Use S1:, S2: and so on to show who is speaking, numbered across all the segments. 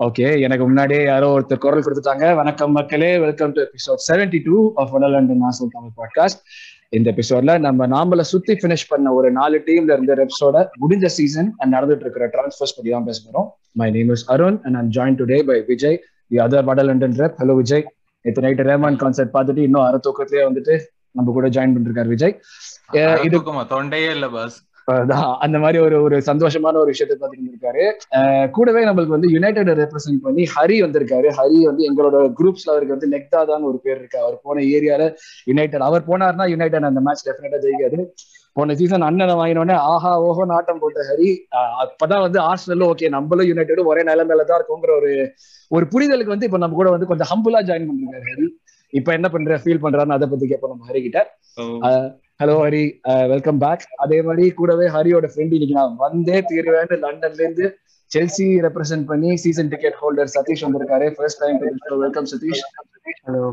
S1: Okay எனக்கு முன்னாடியே யாரோ ஒருத்தர் குரல் கொடுத்துட்டாங்க. வணக்கம் மக்களே welcome to episode seventy two of and nozzle Tamil podcast இந்த எபிசோட்ல நம்ம நாமள சுத்தி ஃபினிஷ் பண்ண ஒரு நாலு டீம்ல இருந்த ரெப்ஸோட முடிஞ்ச சீசன் அண்ட் நடந்துட்டு இருக்கிற டிரான்ஸ்ஃபர்ஸ் பத்தி தான் பேச போறோம். My name is Arun and I'm join today by Vijay the other what London rep hello Vijay நேற்று நைட்டு ரேமான் கான்சர்ட் பார்த்துட்டு இன்னும் அரை தூக்கத்திலேயே வந்துட்டு நம்ம கூட ஜாயின் பண்ணிருக்காரு விஜய் அஹ் இது
S2: தூக்கமா? தொண்டையே இல்ல பஸ்
S1: அந்த மாதிரி ஒரு ஒரு சந்தோஷமான ஒரு விஷயத்தை பார்த்துட்டு இருக்காரு கூடவே நம்மளுக்கு வந்து யுனைடெட் ரெப்ரசென்ட் பண்ணி ஹரி வந்திருக்காரு. ஹரி வந்து எங்களோட குரூப்ஸ்ல அவருக்கு வந்து நெக்தாதான் ஒரு பேர் இருக்கு. அவர் போன ஏரியால யுனைடெட் அவர் போனார்னா யுனைடெட் அந்த மேட்ச் டெஃபினட்டா ஜெயிக்காது. போன சீசன் அண்ணனை வாங்கினோடனே ஆஹா ஓஹோ நாட்டம் போட்ட ஹரி அப்பதான் வந்து ஆர்ஸ்னல் ஓகே நம்மளும் யுனைடெடும் ஒரே நிலைமையில தான் இருக்குங்கிற ஒரு ஒரு புரிதலுக்கு வந்து இப்ப நம்ம கூட வந்து கொஞ்சம் ஹம்புலா ஜாயின் பண்ணிருக்காரு ஹரி இப்ப என்ன பண்ற? ஃபீல் பண்றாருன்னு அதை பத்தி கேட்போம் நம்ம ஹரி கிட்ட. ஹலோ ஹரி. வெல்கம் பேக் அதே மாதிரி கூடவே ஹரியோட ஃப்ரெண்ட் இன்னைக்கு நான் வந்தே தீருவேன் லண்டன்ல இருந்து செல்சி ரெப்ரசென்ட் பண்ணி சீசன் டிக்கெட் ஹோல்டர் சதீஷ் வந்திருக்காரு. First time welcome Sathish. Hello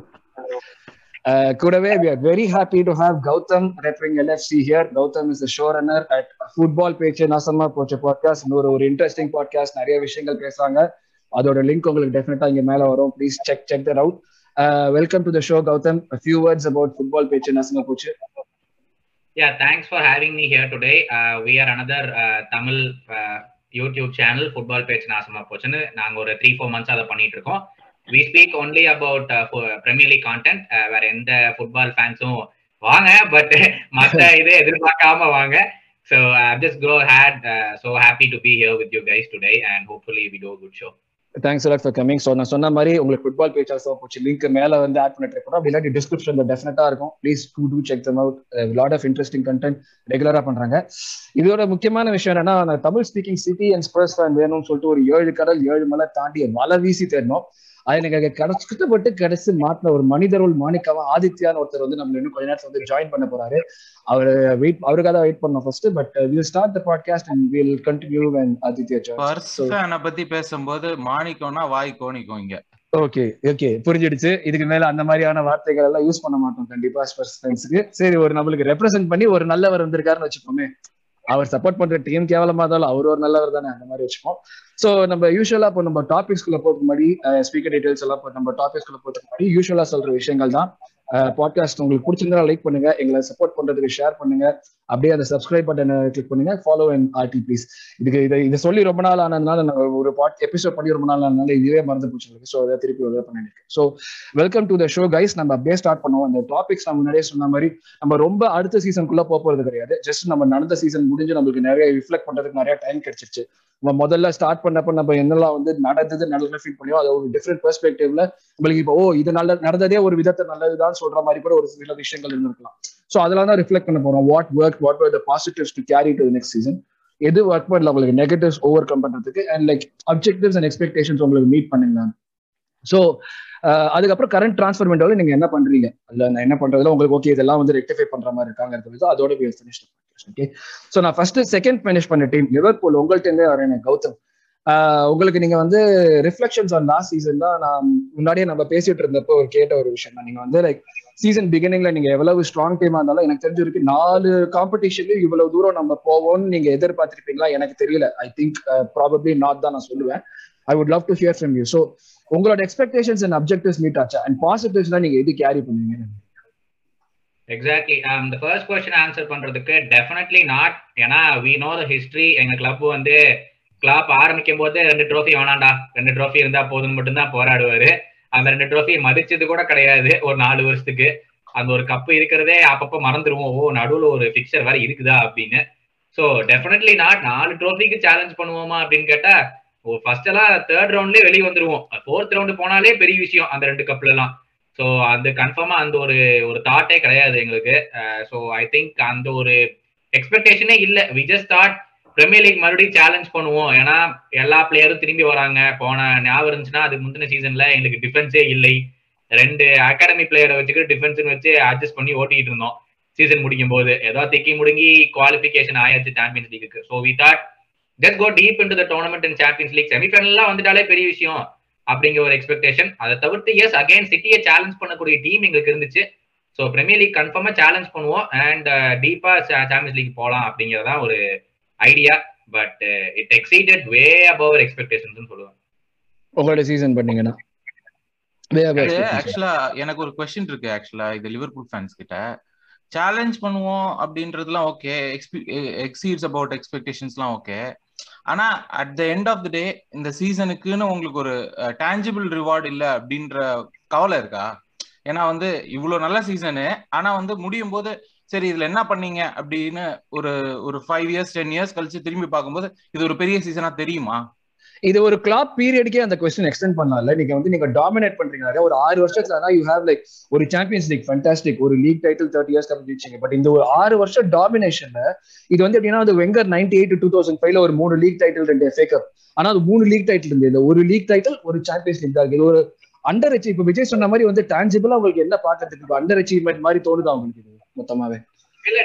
S1: கூடவே we are very happy to have Gautham repping LFC here Gautham is show runner at football பேச்சு நாசமா போச்ச பாட்காஸ்ட் இன்னொரு ஒரு இன்ட்ரெஸ்டிங் பாட்காஸ்ட் நிறைய விஷயங்கள் பேசுறாங்க. அதோட லிங்க் உங்களுக்கு டெஃபினட்டா இங்க மேல வரும். Please check check that out welcome to the show Gautham few words about football பேச்சு நாசமா போச்சு
S3: Yeah, thanks for having me here today. Uh, we are another uh, Tamil uh, YouTube channel, Football Page நாசமா போச்சுன்னு நாங்க ஒரு three four months அதை பண்ணிட்டு இருக்கோம் we speak only about premier league content வேற எந்த ஃபுட்பால் ஃபேன்ஸும் வாங்க பட் மற்ற இதை எதிர்பார்க்காம வாங்க. So just go ahead so happy to be here with you guys today and hopefully we do good show
S1: thanks a lot for coming so நான் சொன்ன மாதிரி உங்களுக்கு ஃபுட்பால் பேஜ் போச்சு. லிங்க் மேல வந்து ஆட் பண்ணிட்டு இருக்கோம். அப்படி இல்லாட்டி டிஸ்கிரிப்ஷன்ல டெஃபினட்டாக இருக்கும். Please do do check them out lot of interesting content ரெகுலராக பண்றாங்க. இதோட முக்கியமான விஷயம் என்னன்னா Tamil speaking City and Spurs fan வேணும்னு சொல்லிட்டு ஒரு ஏழு கடல் ஏழு மலை தாண்டி மலை வீசி தேடணும். அது எனக்கு கஷ்டப்பட்டு கடைசி மாட்டின ஒரு மனிதருள் மாணிக்காவா ஆதித்யான்னு ஒருத்தர் வந்து நம்ம இன்னும் கொஞ்ச நேரத்தில் வந்து ஜாயின் பண்ண போறாரு. அவர் வெயிட் அவருக்காக தான் வெயிட் பண்ணோம் first but will start the podcast and will continue and
S2: Aditya ஃபேனை பத்தி பேசும்போது மாணிக்கம்னா வாய் கோணிக்கும் இங்க.
S1: ஓகே ஓகே புரிஞ்சிடுச்சு. இதுக்கு மேல அந்த மாதிரியான வார்த்தைகள் எல்லாம் யூஸ் பண்ண மாட்டோம். கண்டிப்பா ஸ்பர்ஸ் ஃபேன்ஸுக்கு சரி ஒரு நம்மளுக்கு ரெப்ரசென்ட் பண்ணி ஒரு நல்லவர் வந்திருக்காருன்னு வச்சுப்போமே அவர் சப்போர்ட் பண்ற டீம் கேவலமா இருந்தாலும் அவர் ஒரு நல்லவர் தானே? அந்த மாதிரி வச்சுப்போம். ஸோ நம்ம யூஸ்வலா இப்போ நம்ம டாபிக்ஸ்குள்ள போறதுக்கு முன்னாடி ஸ்பீக்கர் டீடைல்ஸ் எல்லாம் நம்ம டாபிக்ஸ்குள்ள போறதுக்கு முன்னாடி யூஸ்வலா சொல்ற விஷயங்கள் தான். பாட்காஸ்ட் உங்களுக்கு பிடிச்சிருந்தா லைக் பண்ணுங்க எங்களை சப்போர்ட் பண்றதுக்கு ஷேர் பண்ணுங்க. அப்படியே அந்த சப்ஸ்கிரைப் பட்டனை கிளிக் பண்ணுங்க ஃபாலோ அண்ட் ஆர்டி ப்ளீஸ் இதுக்கு இதை இதை சொல்லி ரொம்ப நாள் ஆனதுனால நான் ஒரு பாட் எபிசோட் பண்ணி ரொம்ப நாள் ஆனதுனால இதுவே மறந்து போச்சு ஸோ அதை திருப்பி ஒரு பண்ணிருக்கேன் so welcome to the show guys நம்ம அப்படியே ஸ்டார்ட் பண்ணுவோம். அந்த டாபிக்ஸ் நம்ம முன்னாடியே சொன்ன மாதிரி நம்ம ரொம்ப அடுத்த சீசனுக்குள்ள போக போறது கிடையாது. ஜஸ்ட் நம்ம நடந்த சீசன் முடிஞ்சு நம்மளுக்கு நிறைய ரிஃப்ளெக்ட் பண்றதுக்கு நிறைய டைம் கிடைச்சிருச்சு. நம்ம முதல்ல ஸ்டார்ட் பண்ணப்ப நம்ம என்னெல்லாம் வந்து நடந்தது நல்ல ஃபீல் பண்ணியோ அது ஒரு டிஃப்ரெண்ட் பெர்ஸ்பெக்டிவ்ல நம்மளுக்கு இப்போ ஓ இது நல்ல நடந்ததே ஒரு விதத்தை நல்லதுதான் சொல்ற மாதிரி கூட ஒரு சில விஷயங்கள் இருந்திருக்கலாம். ஸோ அதெல்லாம் தான் ரிஃப்ளெக்ட் பண்ண போறோம். What work what were the positives to carry to next season எது ஒர்க் பண்ணல உங்களுக்கு நெகட்டிவ்ஸ் ஓவர் கம் பண்றதுக்கு? And like objectives and expectations உங்களுக்கு மீட் பண்ணுங்க ஸோ அதுக்கப்புறம் கரண்ட் டிரான்ஸ்ஃபர் நீங்க என்ன பண்றீங்க? அதுல நான் என்ன பண்றதுல உங்களுக்கு ஓகே இதெல்லாம் வந்து ரெக்டிஃபை பண்ற மாதிரி இருக்காங்க அதோட ஃபினிஷ் ஓகே ஸோ நான் ஃபர்ஸ்ட் செகண்ட் ஃபினிஷ் பண்ண டீம் லிவர்பூல் உங்கள்ட்ட இருந்தே வரேன் கௌதம். உங்களுக்கு நீங்க வந்து ரிஃப்ளெக்ஷன்ஸ் ஆன் லாஸ்ட் சீசன் தான் நான் முன்னாடியே நம்ம பேசிட்டு இருந்தப்போ ஒரு கேட்ட ஒரு விஷயம் தான். நீங்க வந்து லைக் சீசன் பிகினிங்ல நீங்க எவ்வளவு ஸ்ட்ராங் டீமா இருந்தாலும் எனக்கு தெரிஞ்சிருக்கு நாலு காம்படிஷன்லயும் இவ்வளவு தூரம் நம்ம போவோம்னு நீங்க எதிர்பார்த்திருப்பீங்களா? எனக்கு தெரியல. ஐ திங்க் ப்ராபப்ளி நாட் தான் நான் சொல்லுவேன். I would love to hear from you so உங்களோட எக்ஸ்பெக்டேஷன்ஸ் அண்ட் அப்ஜெக்டிவ்ஸ் மீட் ஆச்சா? அண்ட் பாசிட்டிவ்ஸ்லாம் நீங்க எது கேரி பண்ணுவீங்க?
S3: எக்ஸாக்ட்லி இந்த ஃபர்ஸ்ட் கொஸ்டின் ஆன்சர் பண்றதுக்கு டெஃபினெட்லி நாட் ஏன்னா வி நோ த ஹிஸ்டரி எங்க கிளப் வந்து கிளாப் ஆரம்பிக்கும் போதே ரெண்டு ட்ரோஃபி வேணாண்டா ரெண்டு ட்ரோஃபி இருந்தா போதும் மட்டும்தான் போராடுவாரு அந்த ரெண்டு ட்ரோஃபி மதிச்சது கூட கிடையாது. ஒரு நாலு வருஷத்துக்கு. அந்த ஒரு கப்பு இருக்கிறதே அப்பப்போ மறந்துடுவோம் ஓ நடுவில் ஒரு பிக்சர் வேற இருக்குதா அப்படின்னு. ஸோ டெஃபினெட்லி நாட் நாலு ட்ரோஃபிக்கு சேலஞ்ச் பண்ணுவோமா அப்படின்னு கேட்டா ஃபர்ஸ்ட் எல்லாம் தேர்ட் ரவுண்ட்லயே வெளியே வந்துருவோம். ஃபோர்த் ரவுண்டு போனாலே பெரிய விஷயம் அந்த ரெண்டு கப்ல எல்லாம் ஸோ அது கன்ஃபார்மா அந்த ஒரு ஒரு தாட்டே கிடையாது எங்களுக்கு. ஸோ ஐ திங்க் அந்த ஒரு எக்ஸ்பெக்டேஷனே இல்லை. We just thought premier league மறுபடியும் சேலஞ்ச் பண்ணுவோம். ஏன்னா எல்லா பிளேயரும் திரும்பி வராங்க. போன ஞாபகம் இருந்துச்சுன்னா அதுக்கு முந்தின சீசன்ல எங்களுக்கு டிஃபென்ஸே இல்லை. ரெண்டு அகாடமி பிளேயரை வச்சுக்கிட்டு டிஃபென்ஸ் வச்சு அட்ஜஸ்ட் பண்ணி ஓட்டிட்டு இருந்தோம். சீசன் முடிக்கும் போது. ஏதோ திக்கி முடுங்கி குவாலிஃபிகேஷன் ஆயாச்சு champions league so we thought just go deep in the tournament in champions league செமிஃபைனல்லாம் வந்துட்டாலே பெரிய விஷயம் அப்படிங்கிற ஒரு எக்ஸ்பெக்டேஷன் அதை தவிர்த்து எஸ் அகைன் சிட்டியை சேலஞ்ச் பண்ணக்கூடிய டீம் எங்களுக்கு இருந்துச்சு. ஸோ பிரீமியர் லீக் கன்ஃபார்மா சேலஞ்ச் பண்ணுவோம். அண்ட் டீப்பா சாம்பியன்ஸ் லீக் போகலாம் அப்படிங்கிறதான் ஒரு idea but it exceeded way above expectations சொல்லுவேன்
S1: உங்களோட சீசன் பண்ணீங்கன்னா. Way above expectation.
S2: ஆக்சுவலா எனக்கு ஒரு கொஸ்டின் இருக்கு ஆக்சுவலா இது லிவர்பூல் ஃபேன்ஸ் கிட்ட. சேலஞ்ச் பண்ணுவோம் அப்படின்றதுலாம் ஓகே எக்ஸீட்ஸ் அபவுட் எக்ஸ்பெக்டேஷன்ஸ்லாம் ஓகே ஆனா at the end of the day இந்த சீசனுக்குன்னு உங்களுக்கு ஒரு டேஞ்சிபிள் ரிவார்டு இல்ல அப்படின்ற கவலை இருக்கா? ஏன்னா வந்து இவ்வளவு நல்ல சீசனு ஆனா வந்து முடியும் போது சரி இதுல என்ன பண்ணீங்க? அப்படின்னு ஒரு ஒரு ஃபைவ் இயர்ஸ் டென் இயர்ஸ் கழிச்சு திரும்பி பார்க்கும்போது இது ஒரு பெரிய சீசனா தெரியுமா?
S1: இது ஒரு கிளாப் பீரியடுக்கே அந்த கொஸ்டின் எக்ஸ்டென்ட் பண்ணலாம்ல நீங்க வந்து நீங்க டாமினேட் பண்றீங்க. ஒரு ஆறு வருஷத்துல யூ ஹேவ் லைக் ஒரு சாம்பியன்ஸ் லீக் ஃபண்டாஸ்டிக் ஒரு லீக் டைட்டில் தேர்ட்டி இயர்ஸ் கம்பிச்சிங்க பட் இந்த ஒரு ஆறு வருஷம் டாமினேஷன்ல இது வந்து எப்படின்னா அது Wenger ninety eight two thousand ஃபைவ்ல ஒரு மூணு லீக் டைட்டில் ரெண்டு எஃப்ஏ கப் ஆனா அது மூணு லீக் டைட்டில் இருந்தது ஒரு லீக் டைட்டில் ஒரு சாம்பியன்ஸ் லீக் தான் இருக்கு. இது ஒரு அண்டர் அச்சீவ் இப்ப விஜய் சொன்ன மாதிரி வந்து டான்சிபிளா உங்களுக்கு என்ன பாக்கிறதுக்கு அண்டர் அச்சீவ்மெண்ட் மாதிரி தோணுதா உங்களுக்கு இது? மொத்தமாவே.
S3: இல்ல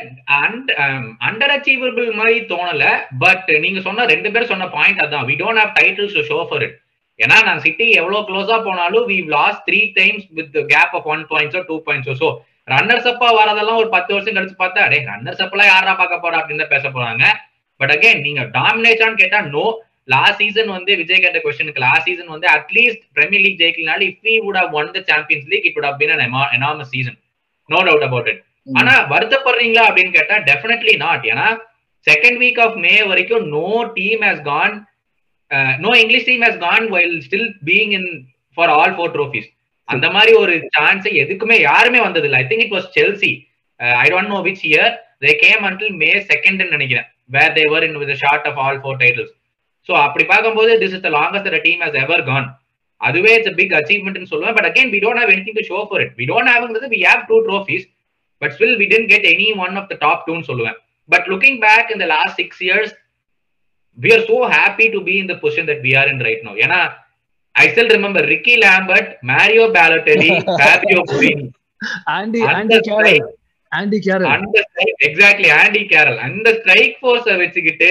S3: அண்டர் அச்சீவபிள் um, மாதிரி தோணல பட் நீங்க சொன்ன ரெண்டு பேர் சொன்ன பாயிண்ட் அதான். We don't have titles to show for it ஏன்னா நான் சிட்டி எவ்வளவு க்ளோஸா போனாலும் we lost three times with gap of one பாயிண்ட்ஸோ two பாயிண்ட்ஸோ ஸோ ரன்னர்ஸ் அப்பா வரதெல்லாம் ஒரு பத்து வருஷம் கழிச்சு பார்த்தா அடே ரன்னர்ஸ் அப்பெல்லாம் யாரா பார்க்க போறா? அப்படின்னு தான் பேச போறாங்க. பட் அகைன் நீங்க டாமினேட்டான்னு கேட்டா நோ லாஸ்ட் சீசன் வந்து விஜய் கேட்ட கொஸ்டினுக்கு லாஸ்ட் சீசன் வந்து at least Premier League ஜெயிக்கலனால if we would have won the Champions League it would have been an enormous season no doubt about it ஆனா வருத்தப்படுறீங்களா அப்படின்னு கேட்டா டெஃபினெட்லி நாட் ஏன்னா செகண்ட் வீக் ஆஃப் மே வரைக்கும் no team has gone no English team has gone while still being in for all four trophies அந்த மாதிரி ஒரு chance எதுக்குமே யாருமே வந்தது இல்லை I think it was Chelsea I don't know which year they came until May second நினைக்கிறேன் where they were in with short of all four titles so அப்படி பார்க்கும்போது this is the longest team has ever gone அதுவே it's big achievement சொல்லுவேன். But again we don't have anything to show for it we don't ஹேவ்ங்கிறது we have two trophies but still we didn't get any one of the top டூன்னு சொல்லுவேன். But looking back இந்த last six years we are so happy to be in the position that we are in right now ஏன்னா I still remember Ricky Lambert Mario Balotelli Fabio Borini
S1: Andy Andy Carroll Andy Carroll
S3: அந்த exactly Andy Carroll அந்த strike force வச்சுக்கிட்டு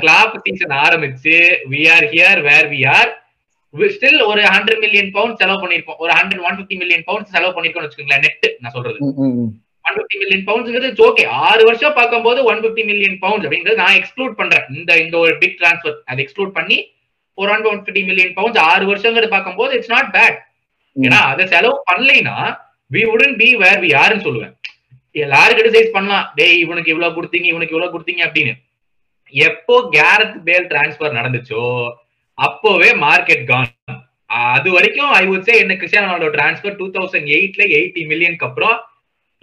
S3: Klopp season ஆரம்பிச்சு we are here where we are still ஒரு hundred million pound செலவு பண்ணிருப்போம் ஒரு hundred one fifty million pound செலவு பண்ணிருக்கோம்னு வச்சுக்கோங்களேன் நெட் நான் சொல்றது. ஒன் பிப்டி மில்லியன் பவுண்ட்ஸ்ங்கிறது ஓகே ஆறு வருஷம் பார்க்கும்போது ஒன் பிப்டி மில்லியன் பவுண்ட்ஸ் அப்படிங்கிறது நான் எக்ஸ்க்ளூட் பண்றேன். இந்த இந்த ஒரு பிக் டிரான்ஸ்ஃபர் அதை எக்ஸ்க்ளூட் பண்ணி ஒரு one one fifty million pounds ஆறு வருஷங்கிறது பார்க்கும்போது இட்ஸ் நாட் பேட் ஏன்னா அதை செலவு பண்ணலைன்னா வி உடன் பி வேர் வி யாருன்னு சொல்லுவேன். எல்லாரும் கிரிட்டிசைஸ் பண்ணலாம். டேய் இவனுக்கு இவ்வளவு கொடுத்தீங்க இவனுக்கு இவ்வளவு கொடுத்தீங்க அப்படின்னு. எப்போ கேரத் பேல் டிரான்ஸ்பர் நடந்துச்சோ அப்போவே மார்க்கெட் கான் அது வரைக்கும் ஐ வுட் சே என்ன Cristiano Ronaldo transfer two thousand எயிட்ல எயிட்டி மில்லியனுக்கு அப்புறம்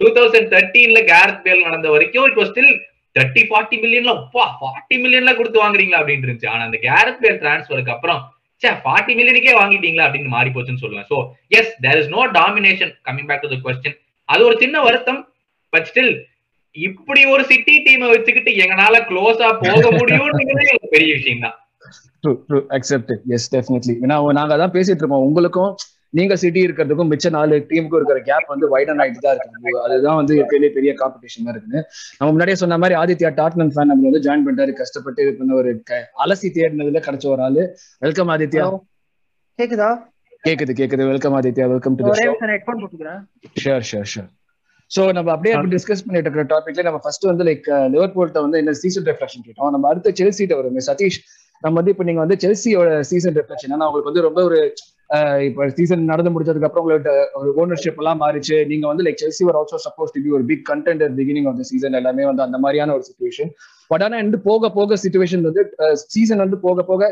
S3: டூ தௌசண்ட் தேர்ட்டீன்ல கேரத் பேல் நடந்த வரைக்கும் it was still thirty forty மில்லியன்ல அப்பா ஃபார்ட்டி மில்லியன்ல கொடுத்து வாங்குறீங்களா அப்படின்னு இருந்துச்சு. ஆனா அந்த கேரத் பேல் டிரான்ஸ்பருக்கு அப்புறம் சே ஃபார்ட்டி மில்லியனுக்கே வாங்கிட்டீங்களா அப்படின்னு மாறி போச்சுன்னு சொல்லுவேன். So yes there is no domination coming back to the question அது ஒரு சின்ன வருத்தம் பட் ஸ்டில் இப்படி ஒரு சிட்டி டீமை வச்சுக்கிட்டு எங்கனால க்ளோஸா போக முடியும்ன்றது பெரிய விஷயம் தான்
S1: true true accept yes definitely ஏன்னா நாங்க அதான் பேசிட்டு இருக்கோம். உங்களுக்கும் நீங்க சிட்டி இருக்கிறதுக்கும் மிச்ச நாலு டீமுக்கும் இருக்கிற கேப் வந்து வைடன் ஆயிட்டு தான் இருக்கு அதுதான் வந்து பெரிய பெரிய காம்படிஷன் இருக்குது. நம்ம முன்னாடியே சொன்ன மாதிரி ஆதித்யா டாட்னன் ஃபேன் நம்ம வந்து ஜாயின் பண்ணிட்டாரு. கஷ்டப்பட்டு இது பண்ண ஒரு அலசி தேடினதுல கிடைச்ச ஒரு ஆளு. வெல்கம் ஆதித்யா.
S4: கேக்குதா?
S1: கேக்குது கேக்குது.
S4: Welcome Aditya. Welcome to
S1: sure sure sure so நம்ம அப்படியே டிஸ்கஸ் பண்ணிட்டு இருக்கிற டாபிக்ல நம்ம ஃபர்ஸ்ட் வந்து லைக் லிவர்பூல்ட்ட வந்து என்ன சீசன் ரெஃப்ளெக்ஷன் கேட்டோம். நம்ம அடுத்த செல்சிட்ட வருங்க சதீஷ் நம்ம வந்து இப்ப நீங்க வந்து செல்சியோட சீசன் ரிஃப்ளெக்ஷன் ஏன்னா உங்களுக்கு வந்து ரொம்ப ஒரு இப்ப சீசன் நடந்து முடிச்சதுக்கு அப்புறம் உங்களோட ஒரு ஓனர்ஷிப் எல்லாம் மாறிச்சு. நீங்க வந்து லைக் செல்சி ஒரு ஆல்சோ சப்போஸ் டு பி ஒரு big contender beginning of the season எல்லாமே வந்து அந்த மாதிரியான ஒரு சுச்சுவேஷன் பட் ஆனா வந்து போக போக சுச்சுவேஷன் வந்து சீசன் வந்து போக போக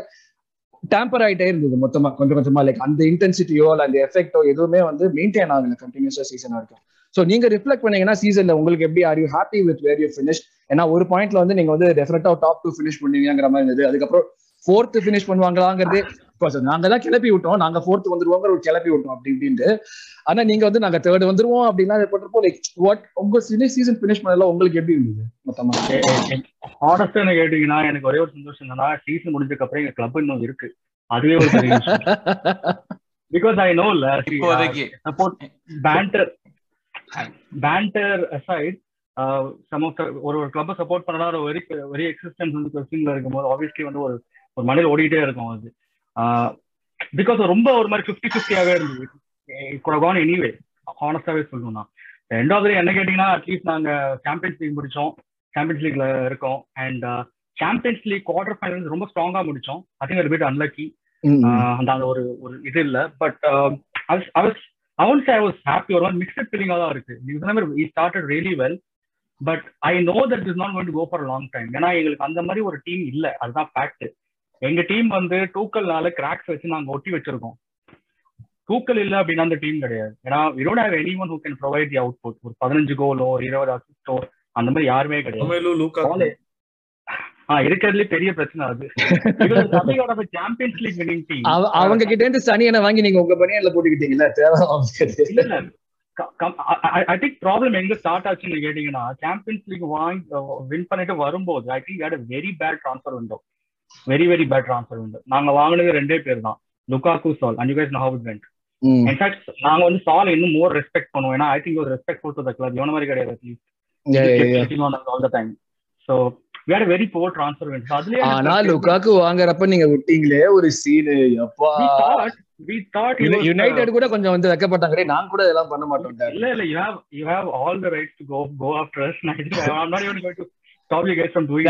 S1: டேம்பர் ஆயிட்டே இருந்தது மொத்தமா கொஞ்சம் கொஞ்சமா. லைக் அந்த இன்டென்சிட்டியோ அந்த எஃபெக்டோ எதுவுமே வந்து மெயின்டைன் ஆகல கண்டினியூஸா சீசன் வரைக்கும். ஸோ நீங்க ரிஃப்ளெக்ட் பண்ணீங்கன்னா சீசன்ல உங்களுக்கு எப்படி are you happy with where you finish ஏன்னா ஒரு பாயிண்ட்ல வந்து நீங்க வந்து டெஃபினட்டா டாப் டூ ஃபினிஷ் பண்ணுவீங்கிற மாதிரி இருந்தது. அதுக்கப்புறம் ஃபோர்த் ஃபினிஷ் பண்ணுவாங்களாங்கிறது நாங்க தான் கிளப்பி விட்டோம். நாங்க ஃபோர்த் வந்துருவோங்கிற ஒரு கிளப்பி விட்டோம் அப்படி இப்படின்ட்டு. ஆனா நீங்க வந்து நாங்க தேர்ட் வந்துருவோம் அப்படின்னா போட்டப்போ லைக் வாட் உங்க சீசன் ஃபினிஷ் பண்ணல உங்களுக்கு எப்படி இருந்தது? மொத்தமா.
S5: ஹானஸ்டா என்ன கேட்டீங்கன்னா எனக்கு ஒரே ஒரு சந்தோஷம் என்னன்னா சீசன் முடிஞ்சதுக்கு அப்புறம் எங்க கிளப் இன்னும் இருக்கு. அதுவே ஒரு பிகாஸ் ஐ நோ இல்ல support banter banter aside some of ஒரு ஒரு கிளப்பை சப்போர்ட் பண்ணா ஒரு வெரி வெரி எக்ஸிஸ்டன்ஸ் வந்து கொஸ்டின்ல இருக்கும்போது ஆப்வியஸ்லி வந்து ஒரு ஒரு மணியில் ஓடிட்டே இருக்கும் அது. பிகாஸ் ரொம்ப ஒரு மாதிரி ஃபிஃப்டி ஃபிஃப்டியாவே இருந்தது குடகான் எனிவே ஹானஸ்டாவே சொல்லணும்னா. ஆஃப் என்ன கேட்டீங்கன்னா அட்லீஸ்ட் நாங்க சாம்பியன்ஸ் லீக் முடிச்சோம். சாம்பியன்ஸ் லீக்ல இருக்கோம். And champions league quarter finals ரொம்ப ஸ்ட்ராங்கா முடிச்சோம். ஐ திங்க் அன்லக்கி அந்த அந்த ஒரு ஒரு இது இல்ல. But I once I was happy ஒரு மிக்சட் ஃபீலிங்கா தான் இருக்கு. நீங்க சொன்ன மாதிரி we started really well but I know that is not going to go for long time ஏன்னா எங்களுக்கு அந்த மாதிரி ஒரு டீம் இல்ல. அதுதான் ஃபேக்ட் எங்க டீம் வந்து டூக்கல்னால கிராக்ஸ் வச்சு நாங்க ஒட்டி வச்சிருக்கோம். தூக்கல் இல்ல அப்படின்னா அந்த டீம் கிடையாது. ஏன்னா we don't have any one who can provide the output ஒரு பதினஞ்சு கோலோ இருபது அசிஸ்டோ அந்த மாதிரி யாருமே கிடையாது.
S6: ரொமேலு லூகாக்கு
S5: ஆ இருக்கிறதுலே பெரிய பிரச்சனை அது. சாம்பியன்ஸ் லீக் வின்னிங் டீம்
S1: அவ- அவங்க கிட்ட இருந்து சனியனை வாங்கி நீங்க உங்க பனியன்ல போட்டுக்கிட்டீங்களா? தேவை
S5: ஐ திங்க் ப்ராப்ளம் எங்க ஸ்டார்ட் ஆச்சுன்னு கேட்டீங்கன்னா சாம்பியன்ஸ் லீக் வாங்கி வின் பண்ணிட்டு வரும்போது I think had very bad transfer window very very bad transfer window நாங்க வாங்கினது ரெண்டே பேர் தான் Lukaku Saul and you guys know how it went. In fact நாங்க வந்து சால் இன்னும் மோர் ரெஸ்பெக்ட் பண்ணுவோம். ஏன்னா ஐ திங்க் ஒரு ரெஸ்பெக்ட்ஃபுல் டு த கிளப் இவன மாதிரி கிடையாது
S1: at least.
S5: All the time so we had a very poor transfer window. So அதுலயே
S1: ஆனா லுக்காக்கு வாங்குறப்ப நீங்க விட்டீங்களே ஒரு சீனு
S5: uh,
S1: யுனைடெட் கூட கொஞ்சம் வந்து வெக்கப்பட்டாங்க. "டேய், நான் கூட இதெல்லாம் பண்ண மாட்டோம்
S5: இல்ல இல்ல you have you have all the rights to go go after us. I think I'm not even going to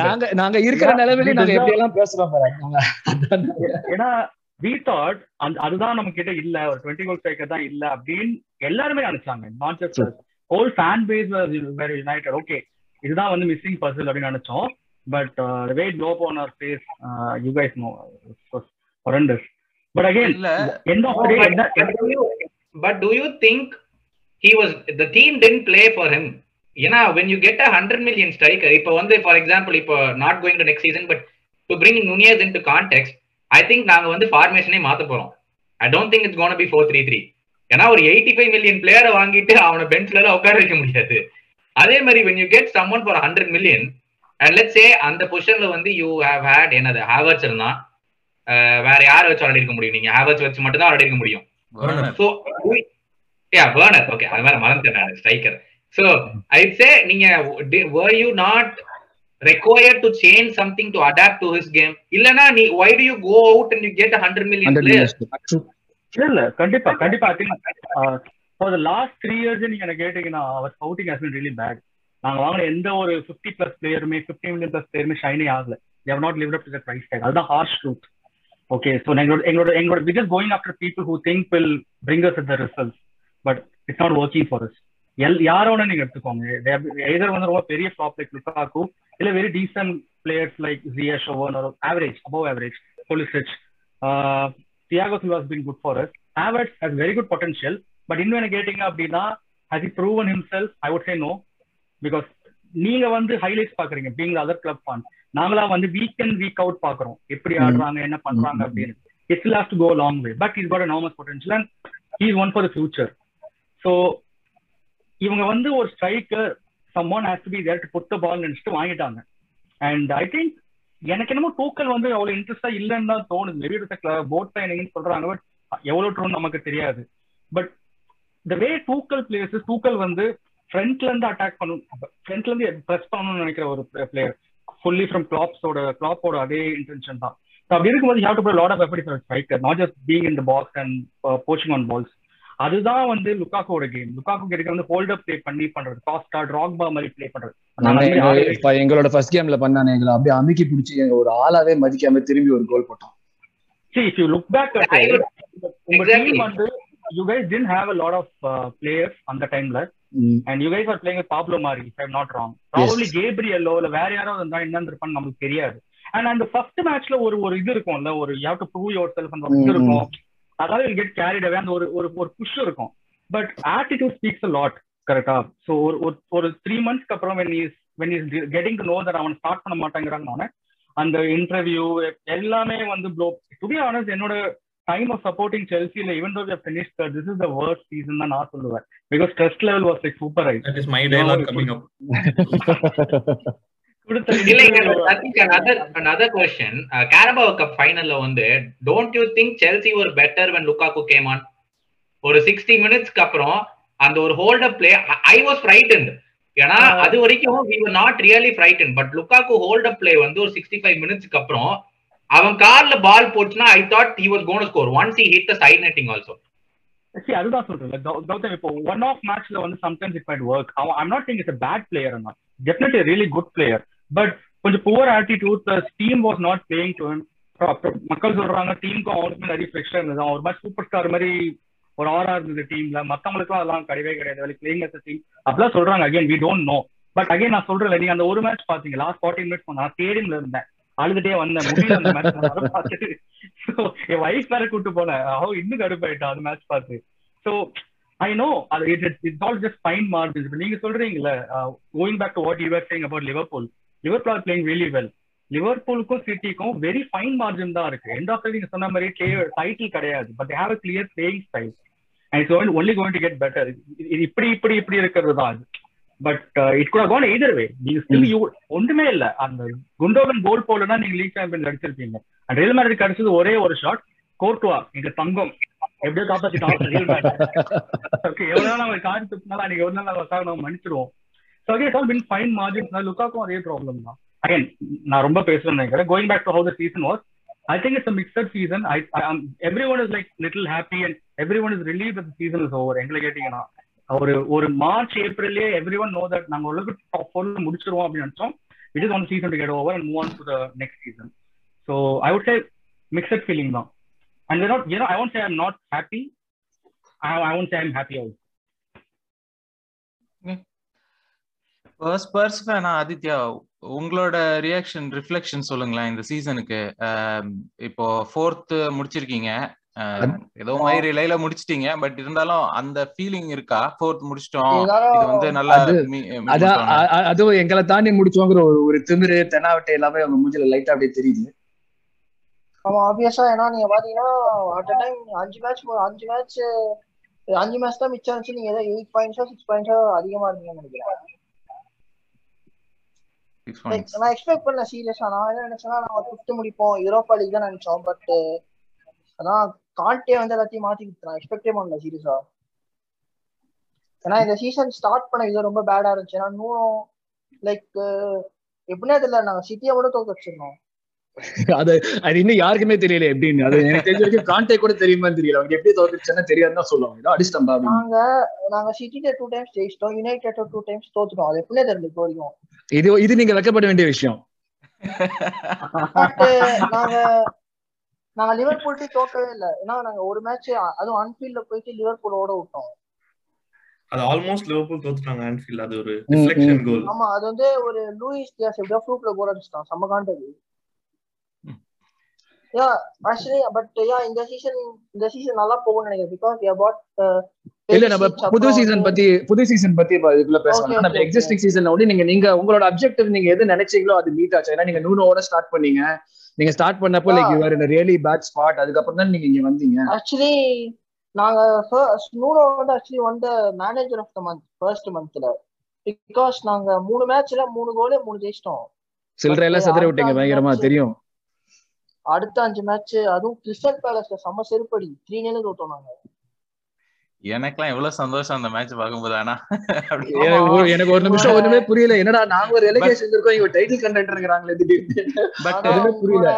S1: நாங்க நாங்க இருக்கிற
S5: Yeah,
S1: நிலைமையில
S5: we
S1: நாங்க
S5: deserve-
S1: எப்படி எல்லாம் பேசுறோம் பாருங்க அதான்.
S5: ஏன்னா we thought அந்த அதுதான் நம்ம கிட்ட இல்ல ஒரு டுவெண்ட்டி கோல் ஸ்ட்ரைக்கர் தான் இல்ல அப்படின்னு எல்லாருமே நினைச்சாங்க. Not just whole fan base வேற யுனைடெட் ஓகே இதுதான் வந்து மிஸ்ஸிங் பர்சல் அப்படின்னு நினைச்சோம். But we Klopp on our face you guys know ஹொரண்டஸ் but again
S2: இல்ல.
S5: End of
S3: No,
S5: day
S3: but, but do you but do you think he was ஏன்னா when you get a hundred million striker, இப்போ வந்து for example இப்போ not going to next season, but to bring Nunez into context, I think நாங்க வந்து ஃபார்மேஷனே மாத்த போறோம். I don't think it's gonna be four three three ஏன்னா ஒரு எயிட்டி ஃபைவ் மில்லியன் பிளேயரை வாங்கிட்டு அவனை பெஞ்ச்ல எல்லாம் உட்கார வைக்க முடியாது. அதே மாதிரி when you get someone for hundred million and let's say அந்த பொசிஷன்ல வந்து யூ ஹேவ் ஹேட் என்னது ஹேவர்ஸ் இருந்தான் வேற யாரை வச்சு விளையாடி இருக்க முடியும்? நீங்க ஹேவர்ஸ் வச்சு மட்டும் தான் விளையாடி இருக்க முடியும் யா வர்னர் ஓகே அது மாதிரி மறந்துட்டேன் ஸ்ட்ரைக்கர் சோ ஐட் சே நீங்க were you not required to change something to adapt to his game? இல்லனா நீ why do you go out and you get a 100 million
S1: 100
S3: players?
S1: million.
S5: இல்ல இல்ல. கண்டிப்பா கண்டிப்பா I for the last three years நீங்க என்ன கேட்டீங்கன்னா our scouting has been really bad நாங்க வாங்கின எந்த ஒரு ஃபிஃப்டி பிளஸ் பிளேயருமே ஃபிஃப்டி மில்லியன் பிளஸ் பிளேயருமே ஷைனே ஆகல. They not live up to the price tag அதுதான் ஹார்ஷ் ட்ரூத் ஓகே ஸோ எங்களோட எங்களோட எங்களோட we just going after people who think will bring us the results but it's not working for us L யாரோட நீங்க எடுத்துக்கோங்க. எதர் வந்து ரொம்ப பெரிய ஃபிளாப் லைக் லுக்காக்கு இல்ல very decent players like Ziyech ஷோவன் ஒரு average above average Pulisic Thiago Silva has been good for us. Havertz has very good potential but இன்னும் என்ன கேட்டீங்க அப்படின்னா has he proven himself? I would say no. Because நீங்க வந்து highlights பாக்குறீங்க being other club fun நாங்களா வந்து week and week out பாக்குறோம் எப்படி. ஆடுறாங்க என்ன பண்றாங்க. அப்படின்னு. It's last go long way but is got enormous potential and he's one for the future so இவங்க வந்து ஒரு striker some one has to be there to put the ball நினைச்சிட்டு வாங்கிட்டாங்க. அண்ட் ஐ திங்க் எனக்கு என்னமோ டூக்கல் வந்து அவ்வளவு இன்ட்ரெஸ்டா இல்லைன்னு தான் தோணுது. மேபி போட் சைனிங்னு சொல்றாங்க பட் எவ்வளவு ட்ரூன்னு நமக்கு தெரியாது. பட் த வே டூக்கல் பிளேயர்ஸ் டூக்கல் வந்து ஃப்ரண்ட்ல இருந்து அட்டாக் பண்ணும். ஃப்ரண்ட்ல இருந்து ப்ரெஸ் பண்ணணும்னு நினைக்கிற ஒரு பிளேயர் ஃபுல்லி ஃப்ரம் கிளாப்ஸோட கிளாப்போட அதே இன்டென்ஷன் தான். அப்படி இருக்கும்போது have to lot of effort for striker not just being in the box and poaching on balls அதுதான் வந்து லுக்காக்கோட கேம் லுக்காக்கோ கிட்ட வந்து ஹோல்ட் அப் ப்ளே பண்ணி பண்றது. காஸ்டா ட்ராக்பா மாதிரி ப்ளே பண்றது.
S1: எங்களோட ஃபர்ஸ்ட் கேம்ல பண்ணானே எங்களை அப்படியே அமுக்கி பிடிச்சி எங்க ஒரு ஆளாவே மதிக்காம திரும்பி ஒரு கோல் போட்டோம்.
S5: See, if you look back at it, உங்க team வந்து you guys didn't have a lot of uh, players அந்த டைம்ல
S1: ம்.
S5: and you guys are playing with Pablo Mari if I'm not wrong. Probably Gabrielோ இல்ல வேற யாராவது இருந்தா என்னன்னு இருப்பான்னு நமக்கு தெரியாது. அண்ட் அந்த ஃபர்ஸ்ட் மேட்ச்ல ஒரு ஒரு இது இருக்கும்ல ஒரு you have to prove yourself அந்த ஒரு இது இருக்கும். அதாவது வில் கெட் கேரிட் அவே அந்த ஒரு ஒரு ஒரு புஷ் இருக்கும். But attitude speaks a lot கரெக்டா ஸோ ஒரு ஒரு- த்ரீ மந்த்ஸ்க்கு அப்புறம் when is when is getting to know that அவன் ஸ்டார்ட் பண்ண மாட்டேங்கிறாங்க அந்த இன்டர்வியூ எல்லாமே வந்து ப்ளோ டு பி ஆனஸ்ட் என்னோட time of supporting செல்சியில even though finish this is the worst season தான் நான் சொல்லுவேன். Because stress level was like super high
S6: That is my dialogue coming up.
S3: question. Uh, ஃபைனல்ல வந்து don't you think Chelsea were better when Lukaku came on? ஒரு 60 மினிட்ஸ்க்கு அப்புறம் அந்த ஒரு hold up play I was frightened ஏன்னா அது வரைக்கும் we were not really frightened. But Lukaku hold up play வந்து ஒரு 65 மினிட்ஸ்க்கு அப்புறம் அவன் கால்ல பால் போச்சுன்னா I thought he was going to score. Once he hit the side netting also.
S5: See, அதுதான் சொல்றேன் கௌதம் இப்போ ஒன் ஆஃப் மேட்ச்ல வந்து சம்டைம்ஸ் இட் மைட் ஒர்க் அவன் I'm not think it's bad player definitely really good player but கொஞ்சம் poor attitude plus team was not playing to மக்கள் சொல்றாங்க டீமுக்கும் அவனுக்கும் நிறைய ப்ரெஷர் இருந்தது. அவன் ஒரு மாதிரி சூப்பர் ஸ்டார் மாதிரி ஒரு ஆரா இருந்தது டீம்ல மத்தவங்களுக்கும் அதெல்லாம் கிடையவே கிடையாது. பிளேயிங் அஸ் டீம் அப்படிலாம் சொல்றாங்க. Again we don't know but again நான் சொல்றேன் நீங்க அந்த ஒரு மேட்ச் பாத்தீங்க. லாஸ்ட் ஃபார்ட்டி மினிட்ஸ் நான் ஸ்டேடியம்ல இருந்தேன். அழுதுட்டே வந்தேன். முடியல அந்த மேட்ச் பார்த்துட்டு என் வைஃப் வேற கூட்டு போனேன். அவ இன்னும் கடுப்பாயிட்டா அந்த மேட்ச் பார்த்து. ஸோ ஐ நோ அது it it's all just fine margins நீங்க சொல்றீங்கல்ல going back to what you are saying about Liverpool Liverpool are playing really well லிவர்பூலுக்கும் சிட்டிக்கும் வெரி ஃபைன் மார்ஜின் தான் இருக்கு. எண்ட் ஆஃப் நீங்க சொன்ன மாதிரி டைட்டில் கிடையாது. But have a clear playing style and it's only going to get better இது இப்படி இப்படி இப்படி இருக்கிறது தான் அது. பட் இட் கூட கோன் எய்தர் வே நீங்க ஸ்டில் யூ ஒன்றுமே இல்ல. அந்த குண்டோகன் கோல் போலனா நீங்க லீக் சாம்பியன் அடிச்சிருப்பீங்க அண்ட் ரியல் மேட்ரிக் அடிச்சது ஒரே ஒரு ஷாட் கோர்ட்டுவா எங்க தங்கம். எப்படியோ காப்பாத்திட்டான் ரியல் மேட்ச் ஓகே எவ்வளவு நாள் நம்ம கார் துப்பினாலும் அன்னைக்கு ஒரு நாள் நம்ம நம்ம மன்னிச்சிருவோம் so again all been fine margins லுக்காக்கும் அதே ப்ராப்ளம் தான் அகைன் நான் ரொம்ப பேசுறேன் நினைக்கிறேன் going back to how the season was I think it's a mixed season. I, I um, everyone is like little happy and everyone is relieved that the season is over. எங்களை கேட்டீங்கன்னா ஒரு ஒரு March ஏப்ரல்லே every one know that நாங்க உலக top ஃபோர்ல முடிச்சிருவோம் அப்படின்னு நினைச்சோம். It is one season to get over and move on to the next season so I would say mixed feeling தான். And not you know I won't say I'm not happy I won't say I'm happy also
S2: Spurs ஃபேனா ஆதித்யா உங்களோட reaction reflection சொல்லுங்களேன் இந்த சீசனுக்கு இப்போ fourth முடிச்சிருக்கீங்க. ஏதோ மாதிரி லைல முடிச்சிட்டீங்க. பட் இருந்தாலும் அந்த ஃபீலிங் இருக்கா? ஃபோர்த் முடிச்சிட்டோம். இது வந்து நல்லா
S1: அதான் அதுவும் எங்களை தாண்டி முடிச்சோங்கிற ஒரு ஒரு திமிரு தெனாவட்டை எல்லாமே அவங்க மூஞ்சில லைட்டா அப்படியே தெரியுது.
S4: ஆமா ஆப்வியஸா ஏன்னா நீங்க பாத்தீங்கன்னா அட் டைம் அஞ்சு மேட்ச் அஞ்சு மேட்ச் அஞ்சு மேட்ச் தான் மிச்சம் இருந்துச்சு. நீங்க ஏதோ எயிட் பாயிண்ட்ஸோ சிக்ஸ் பாயிண்ட்ஸோ அதிகமா இருந்தீங்கன்னு நினைக்கிறேன். நான் எக்ஸ்பெக்ட் பண்ணல சீரியஸா நான் என்ன நினைச்சேன்னா நம்ம ஃபிஃப்த் முடிப்போம். யூரோப்பா லீக் தான் நினைச்சோம் பட் அதான் கான்டே வந்து எல்லாத்தையும் மாத்தி கொடுத்தான் எக்ஸ்பெக்டே பண்ணல சீரியஸா ஏன்னா இந்த சீசன் ஸ்டார்ட் பண்ண விதம் ரொம்ப பேடா இருந்துச்சு. ஏன்னா இன்னும் லைக் எப்படின்னா தெரியல நாங்க சிட்டியை கூட தோக்க வச்சிருந்தோம்.
S1: அது அது இன்னும் யாருக்குமே தெரியல எப்படின்னு. அது எனக்கு தெரிஞ்ச வரைக்கும் கான்டே கூட தெரியுமான்னு தெரியல. அவங்க எப்படி தோத்துச்சுன்னா தெரியாதுன்னு தான் சொல்லுவாங்க. ஏதோ அடிச்சிட்டம்பா
S4: நாங்க நாங்க சிட்டில டூ டைம்ஸ் ஜெயிச்சிட்டோம். யுனைடெட் டூ டைம்ஸ் தோத்துட்டோம். அது எப்படின்னே தெரியல இப்போ வரைக்கும்.
S1: இது இது நீங்க வெக்கப்பட வேண்டிய விஷயம்.
S4: நாங்க நாங்க லிவர்பூல்ட்டி தோக்கவே இல்லை. ஏன்னா நாங்க ஒரு மேட்ச் அதுவும் அன்ஃபீல்ட்ல போயிட்டு லிவர்பூலோட விட்டோம்.
S6: அது ஆல்மோஸ்ட் லிவர்பூல் தோத்துட்டாங்க ஆன்ஃபீல்ட் அது ஒரு ரிஃப்ளெக்ஷன். கோல்
S4: ஆமா அது வந்து ஒரு லூயிஸ் டியாஸ் எப்படியோ ஃப்ளூக்ல கோல் அடிச்சிட்டான். செம்ம காண்டது யா ஆக்சுவலி பட் யா இந்த சீசன் இந்த சீசன் நல்லா போகும்னு நினைக்கிறேன். பிகாஸ் வி பாட்
S1: இல்ல நம்ம புது சீசன் பத்தி புது சீசன் பத்தி இதுக்குள்ள பேசலாம். நம்ம எக்ஸிஸ்டிங் சீசன்ல வந்து நீங்க நீங்க உங்களோட அப்ஜெக்டிவ் நீங்க எது நினைச்சீங்களோ அது மீட் ஆச்சு. ஏன்னா நீங்க நூனோட ஸ்டார்ட் பண்ணீங்க. நீங்க ஸ்டார்ட் பண்ணப்போ like you're in really bad spot அதுக்கப்புறம் தான் நீங்க இங்க வந்தீங்க.
S4: ஆக்சுவலி நாங்க நூனோ வந்து ஆக்சுவலி வந்த manager of the month first மந்த்ல பிகாஸ் நாங்க மூணு மேட்ச்ல மூணு கோலே மூணு ஜெயிச்சிட்டோம்.
S1: சில்லறை எல்லாம்
S4: But
S1: செதற விட்டீங்க பயங்கரமா தெரியும்.
S4: அடுத்த அஞ்சு மேட்ச் அதுவும் கிறிஸ்டல் பேலஸ்ல செம்ம செருப்படி. த்ரீ நேரம் தோத்தோம் நாங்க.
S2: எனக்கெல்லாம் எவ்வளவு சந்தோஷம் அந்த மேட்ச் பார்க்கும்போது ஆனா. அப்படி
S1: எனக்கு ஒரு- நிமிஷம் ஒண்ணுமே புரியல. என்னடா நாங்க ஒரு ரெலிகேஷன் இருக்கோம் இவங்க டைட்டில் கண்டென்ட் இருக்கிறாங்களே திடீர்னு.
S2: பட்
S1: எதுவுமே புரியல.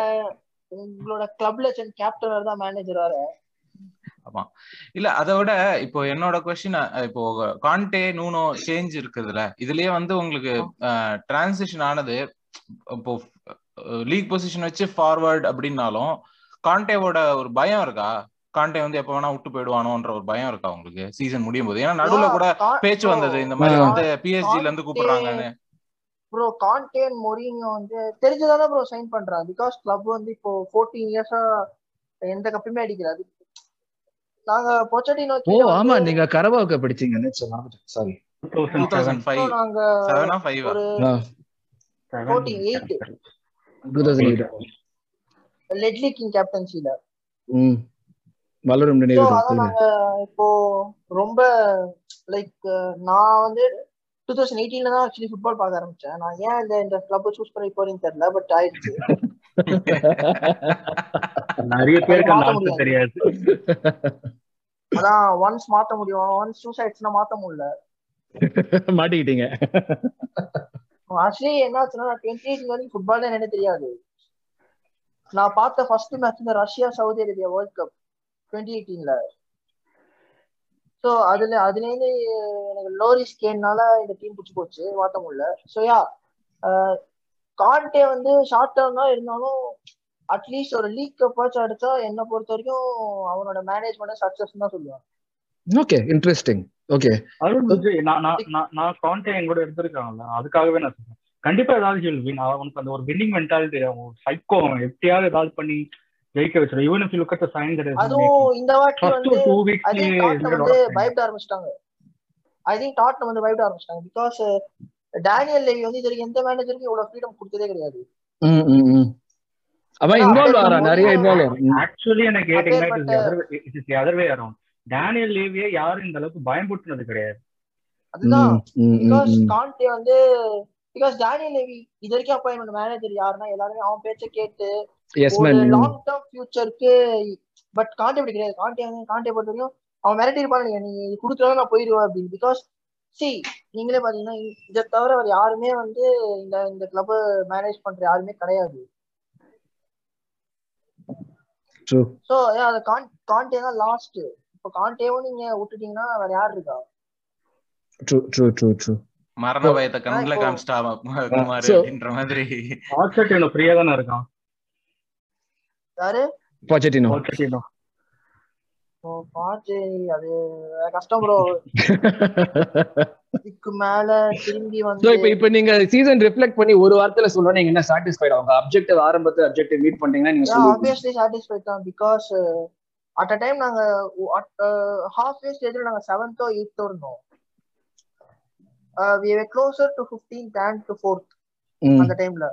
S4: உங்களோட கிளப்ல கேப்டன் தான் மேனேஜர் வேற
S2: இல்ல அதை விட இப்போ என்னோட கொஸ்டின் இப்போ கான்டே நூனோ சேஞ்ச் இருக்குதுல்ல. இதுலயே வந்து உங்களுக்கு டிரான்சிஷன் ஆனது இப்போ லீக் பொசிஷன் வச்சு ஃபார்வர்ட் அப்படின்னாலும் கான்டேவோட ஒரு பயம் இருக்கா? கான்டே வந்து எப்ப வேணா விட்டு போயிடுவானோன்ற ஒரு பயம் இருக்கா உங்களுக்கு? சீசன் முடியும் போது ஏன்னா நடுவுல கூட பேச்சு வந்தது இந்த மாதிரி. வந்து பிஎஸ்ஜில இருந்து கூப்பிடுறாங்கன்னு.
S4: ப்ரோ கான்டேன் மொரினியோ வந்து தெரிஞ்சதானே ப்ரோ சைன் பண்றான் பிகாஸ் கிளப் வந்து இப்போ ஃபோர்டீன் இயர்ஸா எந்த கப்புமே அடிக்கிறாரு நாங்க பொச்சட்டினோ
S1: ஓ ஆமா நீங்க கரவாவுக்கு படிச்சீங்கன்னு சாரி
S2: டூ தௌசண்ட் ஃபைவ்
S4: நாங்க
S2: செவனா ஃபைவ்
S4: ஒரு ஃபோர்டீன் எயிட் லெட்லி கிங் கேப்டன்சில
S1: ம். வளரும் நினைவு
S4: இப்போ ரொம்ப லைக் நான் வந்து டூ தௌசண்ட் எயிட்டீன்ல தான் ஆக்சுவலி ஃபுட்பால் பார்க்க ஆரம்பிச்சேன். நான் ஏன் இந்த இந்த கிளப் சூஸ் பண்ணி போறேன்னு தெரியல பட் ஆயிடுச்சு.
S5: நிறைய பேருக்கு அந்த
S4: மாத்த
S5: ஆன்சர்
S4: முடியாது.
S5: தெரியாது.
S4: அதான் ஒன்ஸ் மாத்த முடியும். ஒன்ஸ் சூஸ் ஆயிடுச்சுன்னா மாத்த முடியல.
S1: மாட்டிக்கிட்டீங்க.
S4: ஆக்சுவலி என்ன ஆச்சுன்னா டுவெண்ட்டி எயிட் வரைக்கும் ஃபுட்பால் என்ன தெரியாது. நான் பார்த்த ஃபர்ஸ்ட் மேட்ச் இந்த Russia Saudi Arabia World Cup twenty எயிட்டீன்ல so அதுல அதுலேருந்து எனக்கு லோரிஸ் கேன்னால இந்த டீம் பிடிச்சி போச்சு மாத்த முடியல. ஸோ யா கான்டே வந்து ஷார்ட் டேர்ம் தான் இருந்தாலும் அட்லீஸ்ட் ஒரு லீக் கப்பாச்சும் அடிச்சா என்னை பொறுத்த வரைக்கும் அவனோட மேனேஜ்மெண்ட் சக்சஸ் தான் சொல்லுவாங்க
S1: ஓகே இன்ட்ரெஸ்டிங் ஓகே
S5: அருண் நான் நான் கான்டே என் கூட எடுத்திருக்காங்கல்ல அதுக்காகவே நான் சொல்றேன். கண்டிப்பா ஏதாவது ஹில் வின் அவனுக்கு அந்த ஒரு வின்னிங் மென்டாலிட்டி அவன் சைக்கோ அவன் எப்படியாவது ஏதாவது பண்ணி ஜெயிக்க வச்சிடும் even if you look at the sign that is
S4: அதுவும் இந்த வாட்டி வந்து
S5: டூ வீக்ஸ்
S4: வந்து பயப்பட ஆரம்பிச்சிட்டாங்க. ஐ திங்க் டாட்னம் வந்து பயப்பட ஆரம்பிச்சிட்டாங்க. பிகாஸ் டேனியல் லேவி வந்து இது வரைக்கும் எந்த மேனேஜருக்கும் இவ்வளவு ஃப்ரீடம் கொடுத்ததே கிடையாது.
S1: ம் ம் ம். அவன் இன்வால்வ் ஆறான் நிறைய இன்வால்வ்
S5: ஆக்சுவலி எனக்கு கேட்டீங்கன்னா it is other way around Daniel லேவியை யாரும் இந்த அளவுக்கு பயன்படுத்தினது கிடையாது.
S4: அதுதான். பிகாஸ். கான்டே வந்து பிகாஸ் டேனியல் லேவி இது வரைக்கும் அப்பாயின்மெண்ட் மேனேஜர் யாருன்னா எல்லாருமே அவன் பேச்ச கேட்டு லாங் டேர்ம் ஃபியூச்சருக்கு பட் காண்டே அப்படி கிடையாது. காண்டே வந்து காண்டே பொறுத்த வரைக்கும் அவன் மிரட்டி இருப்பான் நீ இது கொடுக்கலாம் நான் போயிடுவேன் அப்படின்னு. பிகாஸ் சி நீங்களே பாத்தீங்கன்னா இதை தவிர வேற யாருமே வந்து இந்த இந்த கிளப் மேனேஜ் பண்ற யாருமே கிடையாது. சோ அது கான் காண்டே தான் லாஸ்ட் இப்போ காண்டேவும் நீங்க விட்டுட்டீங்கன்னா வேற யார் இருக்கா?
S1: ட்ரூ ட்ரூ ட்ரூ ட்ரூ
S2: மரண பயத்தை கண்ணுல காமிச்சிட்டா குமார்
S1: So-
S2: அப்படின்ற மாதிரி.
S5: பாச்சட்டினோ ஃப்ரீயா தானே இருக்கான்
S4: யாரு?
S1: பாச்சட்டினோ
S5: பாச்சட்டினோ
S4: அது கஷ்டம் ப்ரோ இதுக்கு மேல திரும்பி வந்து
S1: இப்போ இப்போ நீங்க சீசன் ரிஃப்ளெக்ட் பண்ணி ஒரு வாரத்துல சொல்லணும் நீங்க என்ன சாட்டிஸ்ஃபைட் அவங்க அப்ஜெக்டிவ் ஆரம்பத்துல அப்ஜெக்டிவ் மீட் பண்ணிட்டீங்கன்னா நீங்க சொல்லுவீங்க
S4: ஆப்வியஸ்லி சாட்டிஸ்ஃபைட் தான் பிகாஸ் அட் அ டைம் நாங்க ஹாஃப் இயர் ஸ்டேஜ்ல நாங்க செவன்த்தோ எயித்தோ இருந்தோம். We were closer to fifteenth and to
S1: fourth.
S4: அந்த டைம்ல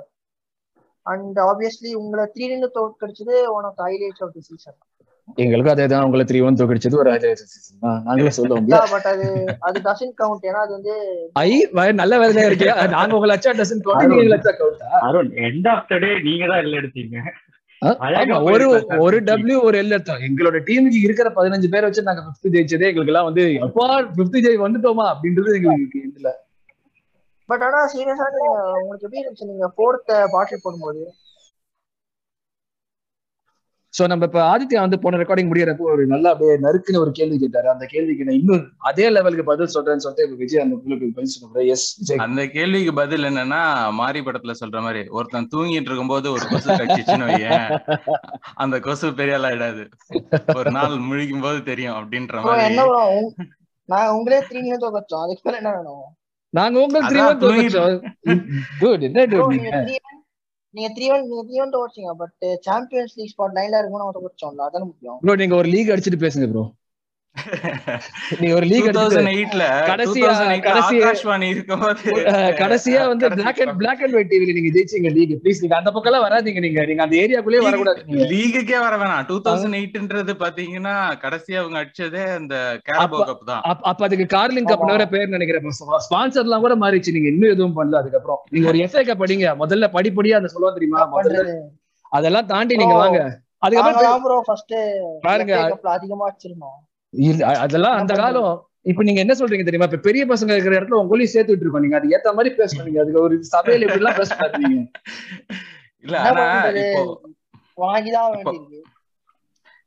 S4: அண்ட் ஆப்வியஸ்லி உங்களை த்ரீ ரெண்டு தோற்கடிச்சது one of highlights of the season
S1: எங்களுக்கும் அதே தான் உங்களை த்ரீ ஒன் தோக்கடிச்சது ஒரு நாங்களே சொல்லுவோம்
S4: பட் அது அது டசன் கவுண்ட் ஏன்னா அது வந்து
S1: ஐ நல்ல வேலையா இருக்கே நாங்க உங்களை அச்சா டசன் கவுண்ட் நீங்க அச்சா கவுண்டா
S5: Arun end of the day நீங்க தான் எல்லாம் எடுத்தீங்க.
S1: ஒரு ஒரு. டபிள்யூ ஒரு எல் எடுத்தோம். எங்களோட டீமுக்கு இருக்கிற பதினஞ்சு பேரை வச்சு நாங்க பிப்த் ஜெயிச்சதே எங்களுக்கு எல்லாம் வந்து அப்பா பிப்த் ஜெய் வந்துட்டோமா? அப்படின்றது எங்களுக்கு இதுல
S4: பட் ஆனா சீரியஸா உங்களுக்கு எப்படி இருந்துச்சு? நீங்க ஃபோர்த் பாட்டில் போடும்போது?
S1: சோ நம்ம இப்ப ஆதித்யா வந்து போன ரெக்கார்டிங் முடியறப்போ ஒரு நல்ல அப்படியே நறுக்குன்னு ஒரு கேள்வி கேட்டாரு. அந்த கேள்விக்கு நான் இன்னும் அதே லெவலுக்கு பதில் சொல்றேன்னு சொல்லிட்டு இப்ப விஜய் அந்த உங்களுக்கு பதில் சொல்றேன் எஸ் விஜய்.
S2: அந்த கேள்விக்கு பதில் என்னன்னா மாரி படத்துல சொல்ற மாதிரி ஒருத்தன் தூங்கிட்டு இருக்கும்போது ஒரு கொசு கடிச்சிச்சுன்னு வையேன். அந்த கொசு பெரிய ஆள் ஆயிடாது. ஒரு நாள் முழிக்கும் போது தெரியும் அப்படின்ற மாதிரி.
S4: நான் உங்களே த்ரீ மினிட்ஸ் தோக்கச்சோம் அதுக்கு மேல என்ன வேணும்?
S1: நாங்க உங்க த்ரீ
S2: அதான்
S1: ஒன் தோக்கச்சோம்
S4: நீங்க த்ரீ ஒன் நீங்க த்ரீ ஒன் தோச்சிங்க பட் சாம்பியன்ஸ் லீக் ஸ்பாட் லைன்ல இருக்கும்னு நம்ம தோச்சோம்ல அதான் முக்கியம்?
S1: ப்ரோ நீங்க ஒரு லீக் அடிச்சிட்டு பேசுங்க ப்ரோ நீங்க ஒரு லீக் கடைசியா- கடைசியா- வந்து black and black and white டிவில நீங்க ஜெயிச்சீங்க லீக் ப்ளீஸ் நீங்க அந்த பக்கம் எல்லாம் வராதீங்க நீங்க. நீங்க அந்த ஏரியாக்குள்ளே வரக்கூடாது
S2: லீகுக்கே வர வேணாம். டூ தௌசண்ட் எயிட்ன்றது பாத்தீங்கன்னா கடைசியா அவங்க அடிச்சதே அந்த கேரபோ கப் தான்.
S1: அப்ப அதுக்கு கார்லிங் கப்
S4: ஆமா.
S1: வேற பேர் நினைக்கிறேன். ஸ்பான்சர் எல்லாம் கூட மாறிச்சு நீங்க இன்னும் எதுவும் பண்ணல அதுக்கப்புறம். நீங்க ஒரு எஸ்ஐ கப் படிங்க முதல்ல படிப்படியா அந்த சொல்லுவா தெரியுமா? முதல்ல அதெல்லாம் தாண்டி நீங்க வாங்க. அதுக்கப்புறம்
S4: நாங்கதான் ப்ரோ ஃபர்ஸ்ட்
S1: பாருங்க.
S4: அதிகமா வச்சிருந்தோம்
S1: அதெல்லாம் அந்த காலம். இப்ப நீங்க என்ன சொல்றீங்க தெரியுமா? இப்ப பெரிய பசங்க இருக்கிற இடத்துல உங்களையும் சேர்த்து விட்டு இருக்கோம் நீங்க அது ஏத்த மாதிரி பேசணும் நீங்க அதுக்கு ஒரு சபையில இப்படி எல்லாம் நீங்க
S2: இல்ல ஆனா? இப்போ
S4: வாங்கிதான்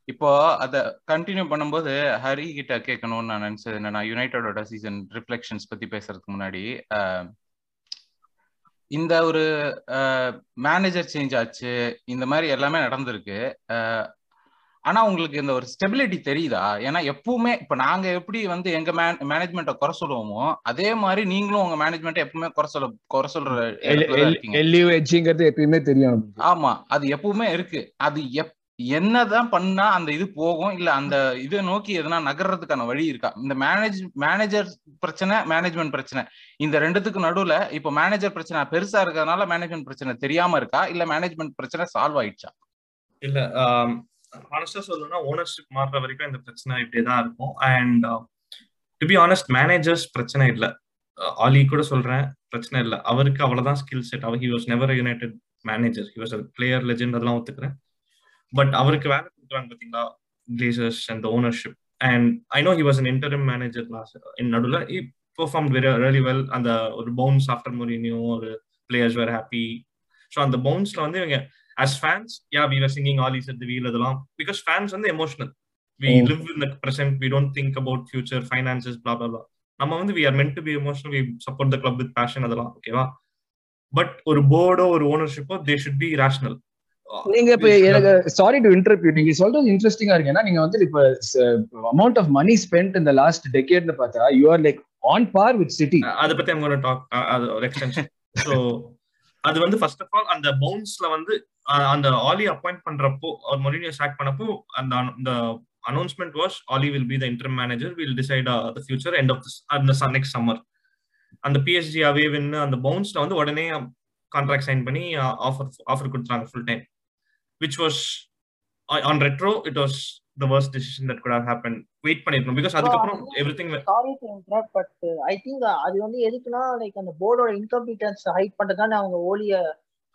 S2: இப்போ- அத கண்டினியூ பண்ணும்போது ஹரி கிட்ட கேட்கணும்னு நான் நினைச்சது என்னன்னா யுனைடெடோட சீசன் ரிஃப்ளெக்ஷன்ஸ் பத்தி பேசுறதுக்கு முன்னாடி இந்த ஒரு மேனேஜர் சேஞ்ச் ஆச்சு. இந்த மாதிரி எல்லாமே நடந்திருக்கு. ஆனா உங்களுக்கு இந்த ஒரு ஸ்டெபிலிட்டி தெரியுதா? ஏன்னா எப்பவுமே இப்ப நாங்க எப்படி வந்து எங்க மேனேஜ்மெண்ட்டை குறை சொல்லுவோமோ அதே மாதிரி நீங்களும் உங்க மேனேஜ்மெண்ட்டை எப்பவுமே குறை சொல்ல குறை சொல்ற இடத்துல தான் இருக்கீங்க.
S1: எல்யூ எட்ஜிங்கிறது எப்பயுமே தெரியும்.
S2: ஆமா அது எப்பவுமே இருக்கு. அது எப் என்னதான் பண்ணா அந்த இது போகும் இல்ல அந்த இதை நோக்கி எதனா நகர்றதுக்கான வழி இருக்கா? இந்த மேனேஜ் மேனேஜர் பிரச்சனை மேனேஜ்மெண்ட் பிரச்சனை. இந்த ரெண்டுத்துக்கு நடுவுல இப்போ மேனேஜர் பிரச்சனை பெருசா இருக்கிறதுனால மேனேஜ்மெண்ட் பிரச்சனை தெரியாம இருக்கா? இல்ல மேனேஜ்மெண்ட் பிரச்சனை சால்வ் ஆயிடுச்சா?
S6: இல்ல ஆனஸ்டா சொல்லணும்னா ஓனர்ஷிப் மாறுற வரைக்கும் இந்த பிரச்சனை இப்படியே இருக்கும். And to be honest managers பிரச்சனை இல்ல. Uh, ஆலி கூட சொல்றேன் பிரச்சனை இல்ல. அவருக்கு அவ்வளவுதான் skill set our he was never United manager he was player legend அதெல்லாம் ஒத்துக்கிறேன். பட் அவருக்கு வேலை கொடுக்குறாங்க பாத்தீங்களா? Glazers and ownership and I know he was an interim manager in நடுவில். பெர்ஃபார்ம் வெரி ரெலி வெல் அந்த ஒரு பவுன்ஸ் ஆஃப்டர் மொரினியோ ஒரு பிளேயர்ஸ் வேர் ஹாப்பி ஸோ அந்த பவுன்ஸ்ல வந்து இவங்க as fans yeah we are singing all is the wheel அதெல்லாம் because fans வந்து emotional we
S1: Mm.
S6: Live in the present we don't think about future finances blah blah blah. நம்ம வந்து we are meant to be emotional we support the club with passion அதெல்லாம் ஓகேவா but ஒரு போர்டோ ஒரு ஓனர்ஷிப்போ they should be rational
S1: நீங்க இப்ப எனக்கு சாரி டு இன்டர்வியூ நீங்க சொல்றது இன்ட்ரெஸ்டிங்கா இருக்கு. ஏன்னா நீங்க வந்து இப்ப அமௌண்ட் ஆஃப் மணி ஸ்பெண்ட் இந்த லாஸ்ட் டெக்கேட்னு பார்த்தா you are like on par with City
S6: அதை பத்தி அவங்க டாக் அது ஒரு எக்ஸ்டென்ஷன் ஸோ அது வந்து ஃபர்ஸ்ட் ஆஃப் ஆல் அந்த பவுன்ஸ்ல வந்து அந்த ஆலி அப்பாயிண்ட் பண்றப்போ ஒரு மொரினியோ ஸ்டார்ட் பண்ணப்போ அந்த அந்த announcement was Ole will be the interim manager will decide the future end of அந்த நெக்ஸ்ட் சம்மர் அந்த பிஎஸ்ஜி அவே வின்னு அந்த பவுன்ஸ்ல வந்து உடனே கான்ட்ராக்ட் சைன் பண்ணி ஆஃபர் ஆஃபர் கொடுத்தாங்க full time which was on retro it was the worst decision that could have happened. Wait பண்ணிருக்கணும் because அதுக்கப்புறம் everything
S4: sorry to interrupt but I think அது வந்து எதுக்குன்னா லைக் அந்த போர்டோட இன்கம்பிட்டன்ஸ் ஹைட் பண்றதுதானே அவங்க ஓலிய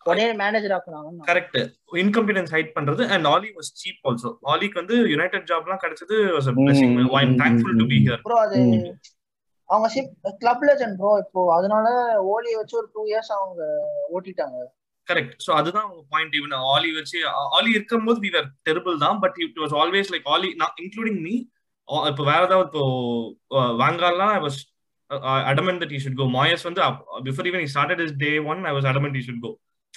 S4: உடனே மேனேஜர் ஆக்குனாங்க
S6: கரெக்ட் இன்கம்பிடன்ஸ் ஹைட் பண்றது and Ole was cheap also ஆலிக்கு வந்து யுனைடெட் ஜாப்லாம் கிடைச்சது was a blessing.
S1: Mm,
S6: I
S1: am
S6: thankful to
S1: be.
S6: Here
S4: bro அது அவங்க கிளப் லெஜண்ட் ப்ரோ இப்போ அதனால ஓலிய வச்சு ஒரு டூ இயர்ஸ் அவங்க ஓட்டிட்டாங்க.
S6: கரெக்ட் சோ அதுதான் அவங்க பாயிண்ட் ஈவன் ஆலி வச்சு ஆலி இருக்கும்போது வி வேர் டெரிபிள் தான் but it was always like Ole நான் இன்க்ளூடிங் மீ இப்போ வேற ஏதாவது இப்போ வாங்காலாம் I was adamant that he should go. Moyes வந்து before even he started his day one i was adamant he should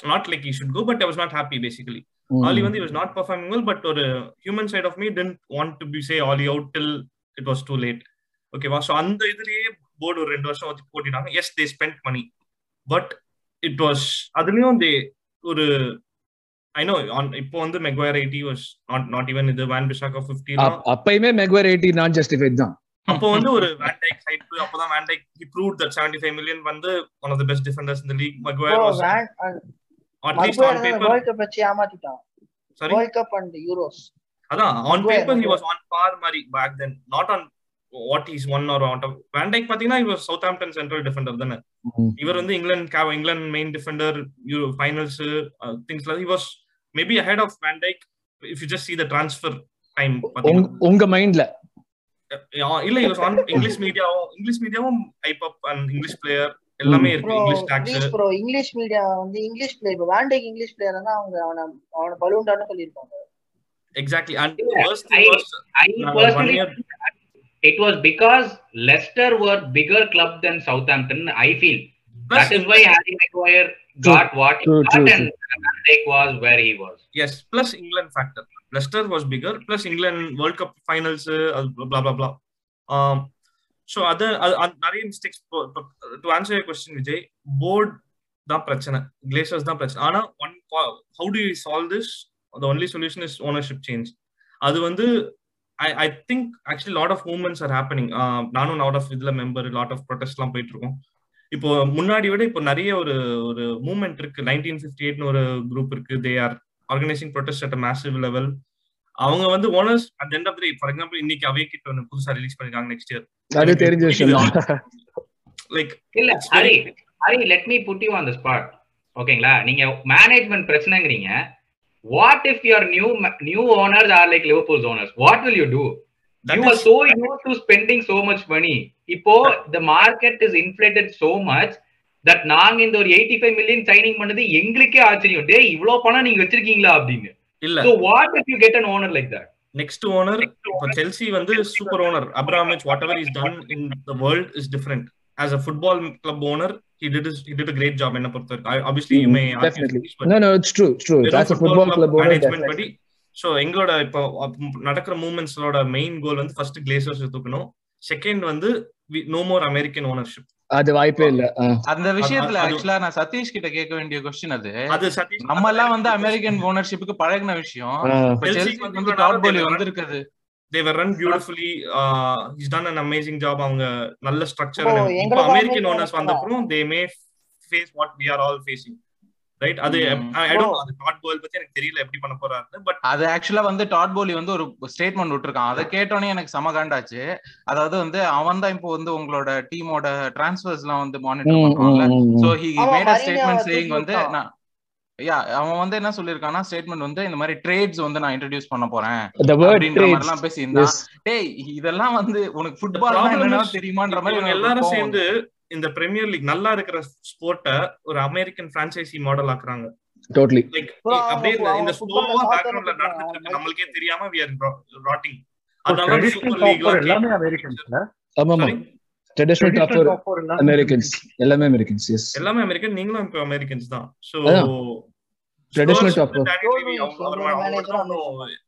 S6: not like he should go but i was not happy basically. Ali வந்து he was not performing well, but ஒரு human side of me didn't want to be say Ali out till it was too late. ஓகேவா so அந்த இதுலயே board ஒரு ரெண்டு வருஷம் வச்சு போட்டிட்டாங்க yes they spend money but it was அதுலயும் they ஒரு ஐ நோ இப்போ வந்து Maguire eighty was not not even இது வேன் பிசாக்கா ஃபிஃப்டி
S1: அப்- அப்பயுமே மெக்வர் எயிட்டி நான் ஜஸ்டிஃபைட் தான்.
S6: அப்போ வந்து ஒரு வேன்டைக் ஹைப் அப்போதான் Van Dijk he prove that seventy five million வந்து one of the best defenders இந்த league
S4: Maguire
S6: was at least on paper
S4: world cup வச்சு ஏமாத்திட்டான்
S6: sorry
S4: world cup and Euros
S6: அதான் on
S4: Maguire,
S6: paper he
S4: Maguire.
S6: Was on par மாதிரி back then not on what is one or on Van Dijk பாத்தீங்கன்னா இவர் Southampton central defender தானே. இவர் வந்து England England main defender finals things he was maybe ahead of Van Dijk if you just see the transfer
S1: time உங்க- மைண்ட்ல
S6: இல்ல இவர் on English மீடியாவும் இங்கிலீஷ் மீடியாவும் அப் அண்ட் இங்கிலீஷ் பிளேயர் எல்லாமே இருக்கு
S4: bro
S6: English talks
S4: please bro English media வந்து English play இப்போ வேண்டேக் இங்கிலீஷ் பிளேயர் தான் அவங்க அவனை அவனை பலூண்டான்னு சொல்லியிருப்பாங்க
S6: exactly and
S3: Yeah,
S6: worst
S3: I-
S6: thing was
S3: I
S6: நான்
S3: personally
S6: one year-
S3: it was because Leicester were bigger club than Southampton. I feel
S6: Plus
S3: that is why Harry Maguire got what he
S1: True,
S3: got
S1: true,
S3: and Van Dijk was where he was.
S6: Yes, plus England factor. Leicester was bigger, plus England World Cup finals, uh, blah blah blah. Um, so other நிறைய mistakes to answer your question Vijay board தான் பிரச்சனை. Glazers தான் பிரச்சனை. ஆனா one how do you solve this the only solution is ownership change அது வந்து I I think actually lot of moments are happening நானும் lot of இதுல மெம்பர் லாட் ஆஃப் ப்ரொடெஸ்ட்லாம் போயிட்டு இருக்கோம். இப்போ முன்னாடி விட இப்போ நிறைய ஒரு ஒரு மூமெண்ட் இருக்கு. நைன்டீன் ஃபிஃப்டி எயிட்னு ஒரு குரூப் இருக்கு. They are organising protest at massive level அவங்க வந்து owners at end of day for example இன்னைக்கு அவே கிட்ட ஒன்று புதுசா ரிலீஸ் பண்ணிருக்காங்க நெக்ஸ்ட் இயர்
S1: அது தெரிஞ்ச விஷயம்
S6: லைக்
S3: இல்ல Hari Hari let me put you on the spot ஓகேங்களா நீங்க management பிரச்சனைங்கிறீங்க. What if your new new owners are like Liverpool's owners what will you do you are so use to spending so much money இப்போ the market is inflated so much that நாங்க இந்த ஒரு eighty five million signing பண்ணது எங்களுக்கே ஆச்சரியம். டே இவ்வளவு பணம் நீங்க வச்சிருக்கீங்களா அப்படின்னு.
S6: இல்ல.
S3: So what if you get an owner like that
S6: next owner இப்போ செல்சி வந்து super owner Abramovich what ever is done in the world is different as a football club owner he did his, he did a great job. என்ன பொறுத்தவரைக்கும் obviously you may
S1: Definitely.
S6: this,
S1: No, no, it's true, it's true. That's a
S6: football club management. படி. So எங்களோட இப்போ நடக்கிற மூவ்மெண்ட்ஸோட main goal வந்து first Glazers தூக்கணும். Second வந்து நோ மோர் அமெரிக்கன் ஓனர்ஷிப்
S1: அது வாய்ப்பே இல்ல.
S2: அந்த விஷயத்துல ஆக்சுவலா நான் சதீஷ் கிட்ட கேட்க வேண்டிய கொஸ்டின் அது. நம்ம எல்லாம் வந்து அமெரிக்கன் ஓனர்ஷிப்புக்கு பழகின விஷயம்.
S6: வந்து
S2: டாட் போலி
S6: they were
S2: வந்திருக்குது
S6: beautifully. uh he's done an amazing job. அவங்க நல்ல
S4: structure
S6: American
S4: American
S6: owners
S4: owners
S6: வந்த அப்புறம் they may face what we are all facing. Right அது don't know அது டாட் கோல் பத்தி எனக்கு தெரியல எப்படி பண்ண போறாரு பட்
S2: அது ஆக்சுவலா வந்து டாட் போலி வந்து ஒரு ஸ்டேட்மெண்ட் விட்டுருக்கான் அதை கேட்டோன்னே எனக்கு செம காண்டாச்சு அதாவது வந்து அவன் தான் இப்போ வந்து உங்களோட டீமோட டிரான்ஸ்ஃபர்ஸ் எல்லாம் வந்து மானிட்டர் பண்றான்ல
S1: ம்,
S2: so. He
S4: made
S2: a
S4: statement
S2: saying வந்து. நான் யா அவன் வந்து என்ன சொல்லிருக்கான்னா ஸ்டேட்மெண்ட் வந்து இந்த மாதிரி ட்ரேட்ஸ் வந்து நான் இன்ட்ரடியூஸ் பண்ண போறேன் அப்படின்ற மாதிரி
S1: trades.
S2: எல்லாம் பேசியிருந்தான்
S1: Yes.
S2: டேய் இதெல்லாம் வந்து உனக்கு ஃபுட்பால் என்னன்னா தெரியுமான்ற மாதிரி
S6: எல்லாரும் சேர்ந்து இந்த பிரீமியர் லீக் நல்லா இருக்கிற ஸ்போர்ட்ட ஒரு அமெரிக்கன் பிரான்சைசி மாடல் ஆக்குறாங்க.
S1: Totally.
S6: லைக் அப்படியே இந்த- ஸ்லோவா பேக்ரவுண்ட்ல. நடந்துட்டு இருக்கு. நம்மளுக்கே தெரியாம we are rotting. Traditional super
S5: league எல்லாமே அமெரிக்கன்ஸ்ல
S1: ஆமா? Traditional top
S5: Traditional top four எல்லாமே
S1: அமெரிக்கன்ஸ் எல்லாமே அமெரிக்கன்ஸ் எஸ்
S6: எல்லாமே அமெரிக்கன் நீங்களும் இப்போ அமெரிக்கன்ஸ் தான்.
S1: அதான். Traditional top four.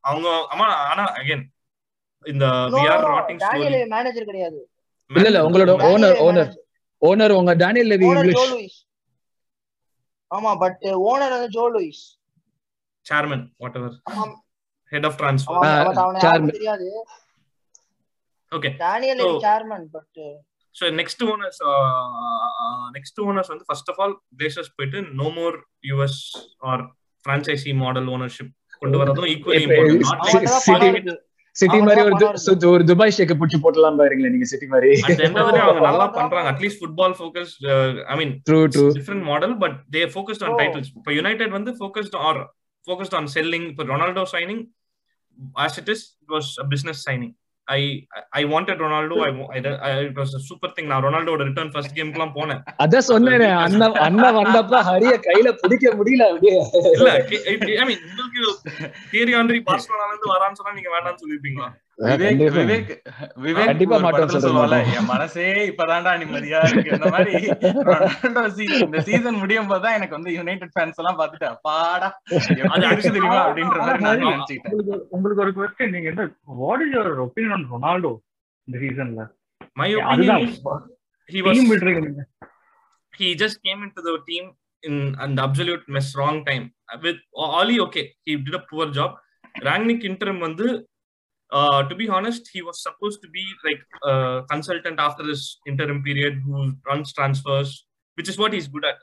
S6: அவங்க ஆமா ஆனா அகைன் இந்த we
S4: are
S6: rotting
S4: Daniel manager கிடையாது.
S1: இல்ல இல்ல உங்களோட ஓனர் ஓனர் ஓனர் உங்க டேனியல் லெவி இங்கிலீஷ்
S4: லூயிஸ் ஆமா பட் ஓனர் வந்து
S6: Joe Lewis chairman
S4: what
S1: ever.
S4: Head of
S1: transfer.
S4: யாருக்கும் தெரியாது.
S6: Okay
S4: Daniel
S6: So-
S4: chairman but
S6: so next owners next owners வந்து ஃபர்ஸ்ட் ஆஃப் ஆல் பிளேசர்ஸ் போயிட்டு no more US or franchise model ownership கொண்டு வரதும் equally important
S1: city மாதிரி ஒரு ஒரு Dubai ஷேக்க புடிச்சு போட்டலாம் பாருங்களேன் நீங்க சிட்டி மாதிரி.
S6: அவங்க நல்லா பண்றாங்க. At least football focus I
S1: mean true
S6: true different model but they focused
S4: on.
S6: Titles இப்போ யுனைடெட் வந்து focused are focused on selling இப்போ Ronaldo signing as it is it was business signing I I wanted Ronaldo I it was super thing நான் ரொனால்டோட return first கேம்க்குலாம் போனேன்.
S1: அதான் சொன்னேனே அண்ணன் அண்ணன் வந்தப்ப ஹரிய கையில பிடிக்க முடியல அப்படியே.
S6: இல்ல ஐ மீன் உங்களுக்கு தியரி ஆண்ட்ரி பார்சலோனால இருந்து வரான்னு சொன்னா நீங்க வேண்டாம்னு சொல்லிருப்பீங்களா?
S2: விவேக். விவேக்
S1: கண்டிப்பா.
S2: என் மனசே இப்பதான்டா நிம்மதியா இருக்கு. இந்த மாதிரி சீசன் இந்த சீசன் முடியும் போதுதான் எனக்கு வந்து யுனைடெட் ஃபேன்ஸ் எல்லாம் பாத்துட்டு இருக்கு தெரியுமா? அப்படின்ற மாதிரி நான் நினைச்சுக்கிட்டேன்.
S5: உங்களுக்கு உங்களுக்கு ஒரு கொஸ்டின் நீங்க என்ன what is your opinion on Ronaldo இந்த சீசன்ல my
S6: team just came into the team in an absolute mess wrong time. With Oli okay he did a poor job. Rangnick interim வந்து uh, to be honest, he was supposed to be like a consultant after this interim period who runs transfers, which is what he's good at.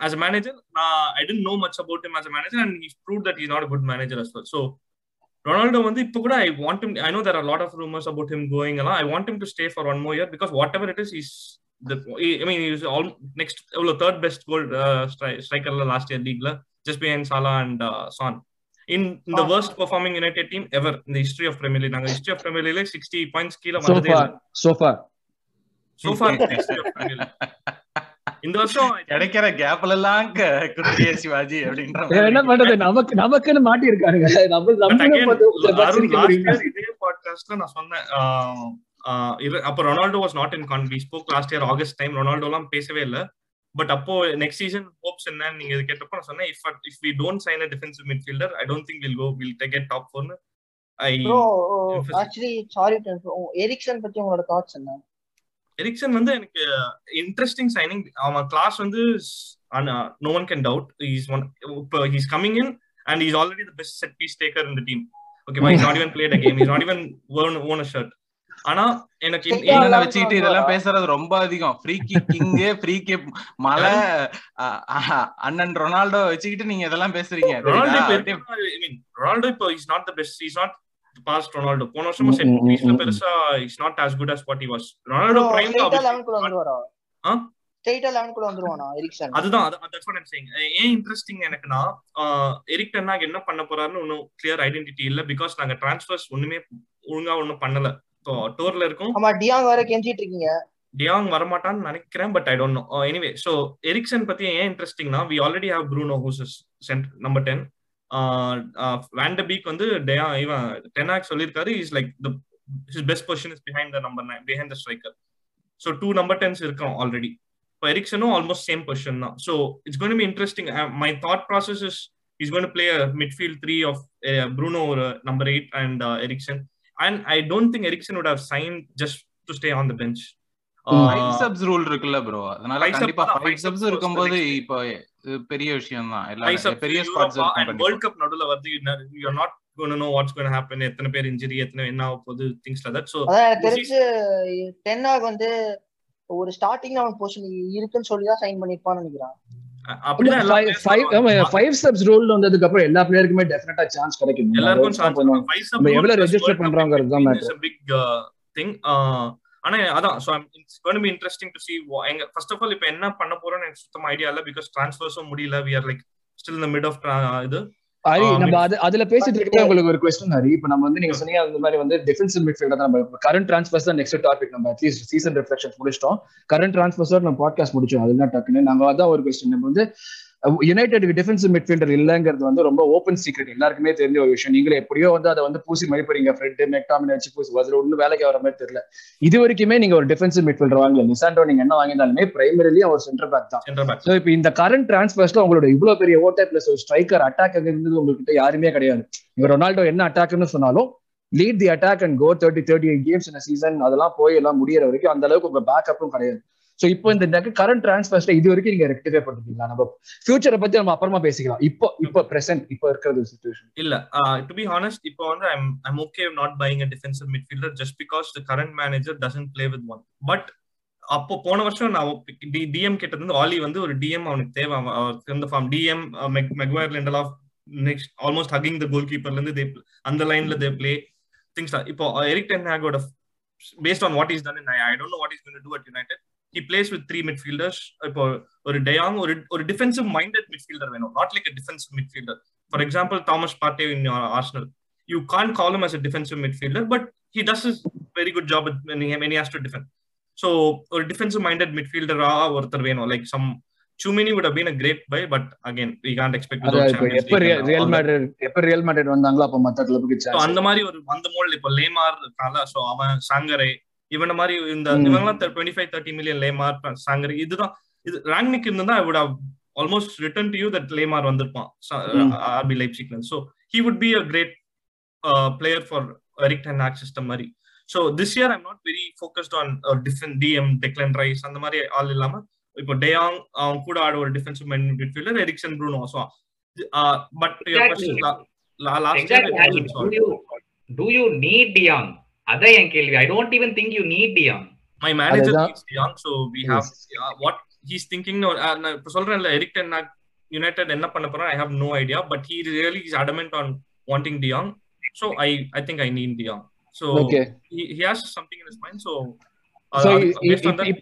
S6: As a manager, uh, I didn't know much about him as a manager, and he's proved that he's not a good manager as well. So, Ronaldo, I want him. I know there are a lot of rumors about him going, I want him to stay for one more year because whatever it is, he's the. I mean, he's all next, well, third best goal uh, striker last year league, just behind Salah and uh, Son. In the
S4: Ah.
S6: worst performing United team ever in the history of Premier League. நாங்க history of Premier League 60 points கீழ
S1: so
S6: வந்ததே Premier League. இந்த வருஷம்
S2: கிடைக்கிற கேப்ல எல்லாம் க- குடுத்தியே சிவாஜி அப்படின்ற
S1: என்ன பண்றது? நமக்கு நமக்குன்னு மாட்டி
S6: year இதே பாட்காஸ்ட்ல நான் சொன்னேன் அப்போ Ronaldo was not in Khan we spoke last year August time Ronaldo எல்லாம் பேசவே இல்ல. பட் அப்போ நெக்ஸ்ட் சீசன் ஹோப்ஸ் என்னன்னு நீங்க இது கேட்டப்போ நான் சொன்னேன் if if we don't sign a defensive midfielder I don't think will go will take it top ஃபோர்னு ஐ.
S4: ஆக்சுவலி சாரி எரிக்சன் பத்தி உங்களோட தாட்ஸ் என்ன?
S6: எரிக்சன் வந்து எனக்கு இன்ட்ரெஸ்டிங் சைனிங் அவன் கிளாஸ் வந்து no one can doubt is one இப்போ he's coming in and is already the best set piece taker இந்த team okay is not even played a game is not even own own shirt ஆனா எனக்கு.
S2: இவனை வச்சுக்கிட்டு இதெல்லாம் பேசுறது ரொம்ப அதிகம். ஃப்ரீ கிக்கிங் ஃப்ரீ கிக் மலை அண்ணன் ரொனால்டோ வச்சுக்கிட்டு நீங்க இதெல்லாம் பேசுறீங்க.
S6: ரொனால்டோ ரொனால்டோ இப்போ is not the best is not fast Ronaldo. போன வருஷமா செட் பீஸ்ல. பெருசா is not as good as what he was.
S4: Ronaldo prime
S6: அதுதான் ஏன் இன்ட்ரெஸ்டிங் எனக்குன்னா ஆஹ் எரிக் டென்னாக் என்ன பண்ண போறாருன்னு ஒன்னும் கிளியர் ஐடென்டிட்டி இல்ல பிகாஸ் நாங்க டிரான்ஸ்ஃபர்ஸ் ஒண்ணுமே ஒழுங்கா ஒண்ணும் பண்ணல. டோர்ல இருக்கும்.
S4: ஆமா டியாங் வேற கெஞ்சிட்டு இருக்கீங்க.
S6: டியாங் வரமாட்டான்னு நினைக்கிறேன் but I don't know anyway so Eriksen பத்தி ஏன் இன்ட்ரெஸ்டிங்னா we already have Bruno send number ten van de Beek வந்து டெயா இவன் டெனாக் சொல்லியிருக்காரு is like the his best position is behind the number nine behind the striker so two number tens இருக்கோம் already இப்போ எரிக்சனும் ஆல்மோஸ்ட் சேம் பொசிஷன் தான். So it's gonna be interesting my thought process is is gonna play midfield three of Bruno ஒரு number eight and Eriksen and I don't think Eriksen would have signed just to stay on the bench. Five
S2: subs rule இருக்குல்ல bro அதனால கண்டிப்பா five
S6: five
S2: subs
S6: subs
S2: இருக்கும்போது இப்போ பெரிய விஷயம் தான். எல்லாரும் பெரிய
S6: and
S2: இருக்கும்
S6: World Cup நடுவுல வந்து you are not going to know what's going to happen எத்தனை பேர் இன்ஜுரி எத்தனை என்ன ஆக போகுது திங்ஸ் like that. So
S4: அதான் எனக்கு
S6: this
S4: தெரிஞ்சு டென்னாக் வந்து ஒரு ஸ்டார்டிங் அவன் பொசிஷன் இருக்குன்னு சொல்லி தான் சைன் பண்ணிருப்பான்னு நினைக்கிறேன்.
S1: ஃபைவ் ஸ்டெப்ஸ் ரூல் வந்ததுக்கு அப்புறம் எல்லா பிளேயருக்குமே டெஃபினட்டா சான்ஸ் கிடைக்கும்
S6: எல்லாருக்கும்
S1: நம்ம எவ்வளவு பண்றோங்கிறது தான்
S6: big uh, ஆனா அதான் so I'm- it's going to be interesting to see wha- எங்க ஃபர்ஸ்ட் ஆஃப் ஆல் இப்போ என்ன பண்ண போறோம்னு எனக்கு சுத்தமா ஐடியா இல்ல பிகாஸ் ட்ரான்ஸ்ஃபர்ஸும் முடியல we are like still in the mid of tra- இது.
S1: ஹரி நம்ம அது அதுல பேசிட்டு இருக்கவே உங்களுக்கு ஒரு கொஸ்டின் ஹரி. இப்ப நம்ம வந்து நீங்க சொன்னீங்க அந்த மாதிரி வந்து டிஃபென்சிவ் மிட்ஃபீல்டர் நம்ம கரண்ட் ட்ரான்ஸ்ஃபர்ஸ் தான் நெக்ஸ்ட் டாபிக் நம்ம அட்லீஸ்ட் சீசன் ரிஃப்ளெக்ஷன் முடிச்சிட்டோம். கரண்ட் ட்ரான்ஸ்ஃபர்ஸ் நம்ம பாட்காஸ்ட் முடிச்சோம். அதுதான் டக்குன்னு. நம்ம அதான் ஒரு கொஸ்டின் நம்ம வந்து யுனைடெட் டிஃபென்சிவ் மிட்ஃபீல்டர் இல்லங்கிறது வந்து ரொம்ப ஓப்பன் சீக்ரெட் எல்லாருக்குமே தெரிஞ்ச ஒரு விஷயம். நீங்களே எப்படியோ வந்து அதை வந்து பூசி மதிப்பீங்க ஃப்ரெண்ட் மெக்டாமின் வச்சு பூசி அதுல ஒன்றும் வேலைக்கு வர மாதிரி தெரியல. இது வரைக்குமே நீங்க ஒரு டிஃபென்சிவ் மிட்ஃபீல்டர் வாங்கல. நிசாண்டோ நீங்க என்ன வாங்கியிருந்தாலுமே பிரைமரிலி அவர் சென்டர் பேக் தான். ஸோ இப்போ இந்த கரண்ட் டிரான்ஸ்பர்ஸ்ல உங்களோட இவ்வளவு பெரிய ஓட்டை பிளஸ் ஒரு ஸ்ட்ரைக்கர் அட்டாக் இருந்தது உங்ககிட்ட யாருமே கிடையாது. இங்க ரொனால்டோ என்ன அட்டாக்னு சொன்னாலும் lead the attack and go thirty thirty eight games இந்த சீசன் அதெல்லாம் போய் எல்லாம் முடியற வரைக்கும் அந்த அளவுக்கு உங்க பேக்கப்பும் கிடையாது. ஸோ இப்போ இந்த கரண்ட் டிரான்ஸ்பர்ஸ்ல இது வரைக்கும் நீங்க ரெக்டிஃபை பண்ணிருக்கீங்களா? நம்ம ஃபியூச்சரை பத்தி நம்ம அப்புறமா பேசிக்கலாம். இப்போ இப்போ பிரசன்ட் இப்போ இருக்கிறது சுச்சுவேஷன்
S6: இல்ல. டு பி ஹானஸ்ட் இப்போ வந்து I'm I'm okay not buying a defensive midfielder just because the current manager doesn't play with one but அப்போ போன வருஷம் நான் டிஎம் கிட்ட இருந்து ஆலி வந்து ஒரு டிஎம் அவனுக்கு தேவை. அவன் அவருக்கு form DM Maguire Lindelof of next almost hugging the goal கீப்பர்ல இருந்து அந்த லைன்ல தே பிளே திங்ஸ் இப்போ Erik ten ஹேகோட based on what is done I don't know what is going to to at United he plays with three midfielders இப்போ ஒரு de Jong ஒரு ஒரு defensive minded midfielder வேணும். Not like a defensive midfielder for example Thomas Partey in Arsenal you can call him as a defensive midfielder but he does a very good job with- when he, when he has to defend. So ஒரு defensive minded மிட்ஃபீல்டரா ஒருத்தர் வேணும். Like some Chumini would have been a great buy, but again, we can't expect
S1: அது
S6: without
S1: இப்போ
S6: Champions
S1: எப்ப Real. Madrid எப்ப Real Madrid வந்தாங்களோ அப்ப மத்த கிளப்புக்கு
S6: அந்த மாதிரி ஒரு அந்த மோல் இப்போ லேமார் இருக்கான்ல சோ அவன் சாங்கரை இவன மாதிரி இந்த. இவங்கெல்லாம் twenty five thirty million Lemar சாங்கரை இதுதான் இது ரேங்னிக் இருந்தா I would almost return to you that Lemar வந்திருப்பான். RB லைப்சிக்ல so he would be a great player for Erik ten Hag system மாதிரி so this year I'm not very focused on defend DM Declan Rice அந்த மாதிரி ஆள் இல்லாம இப்போ டேயாங் அவன் கூட ஆட ஒரு defensive midfielder Eriksen Bruno so
S3: but.
S6: Last
S3: Exactly.
S6: Year
S3: Do you, do you need Dion? அதான் என் கேள்வி I don't even think
S6: you need de Jong young so we have uh, what he's thinking no uh, நான் இப்ப சொல்றேன்ல Erik ten United என்ன பண்ண போறோம் I have no idea but he really is adamant on wanting டியாங் so i i think i need டியாங் has something in his mind so uh, so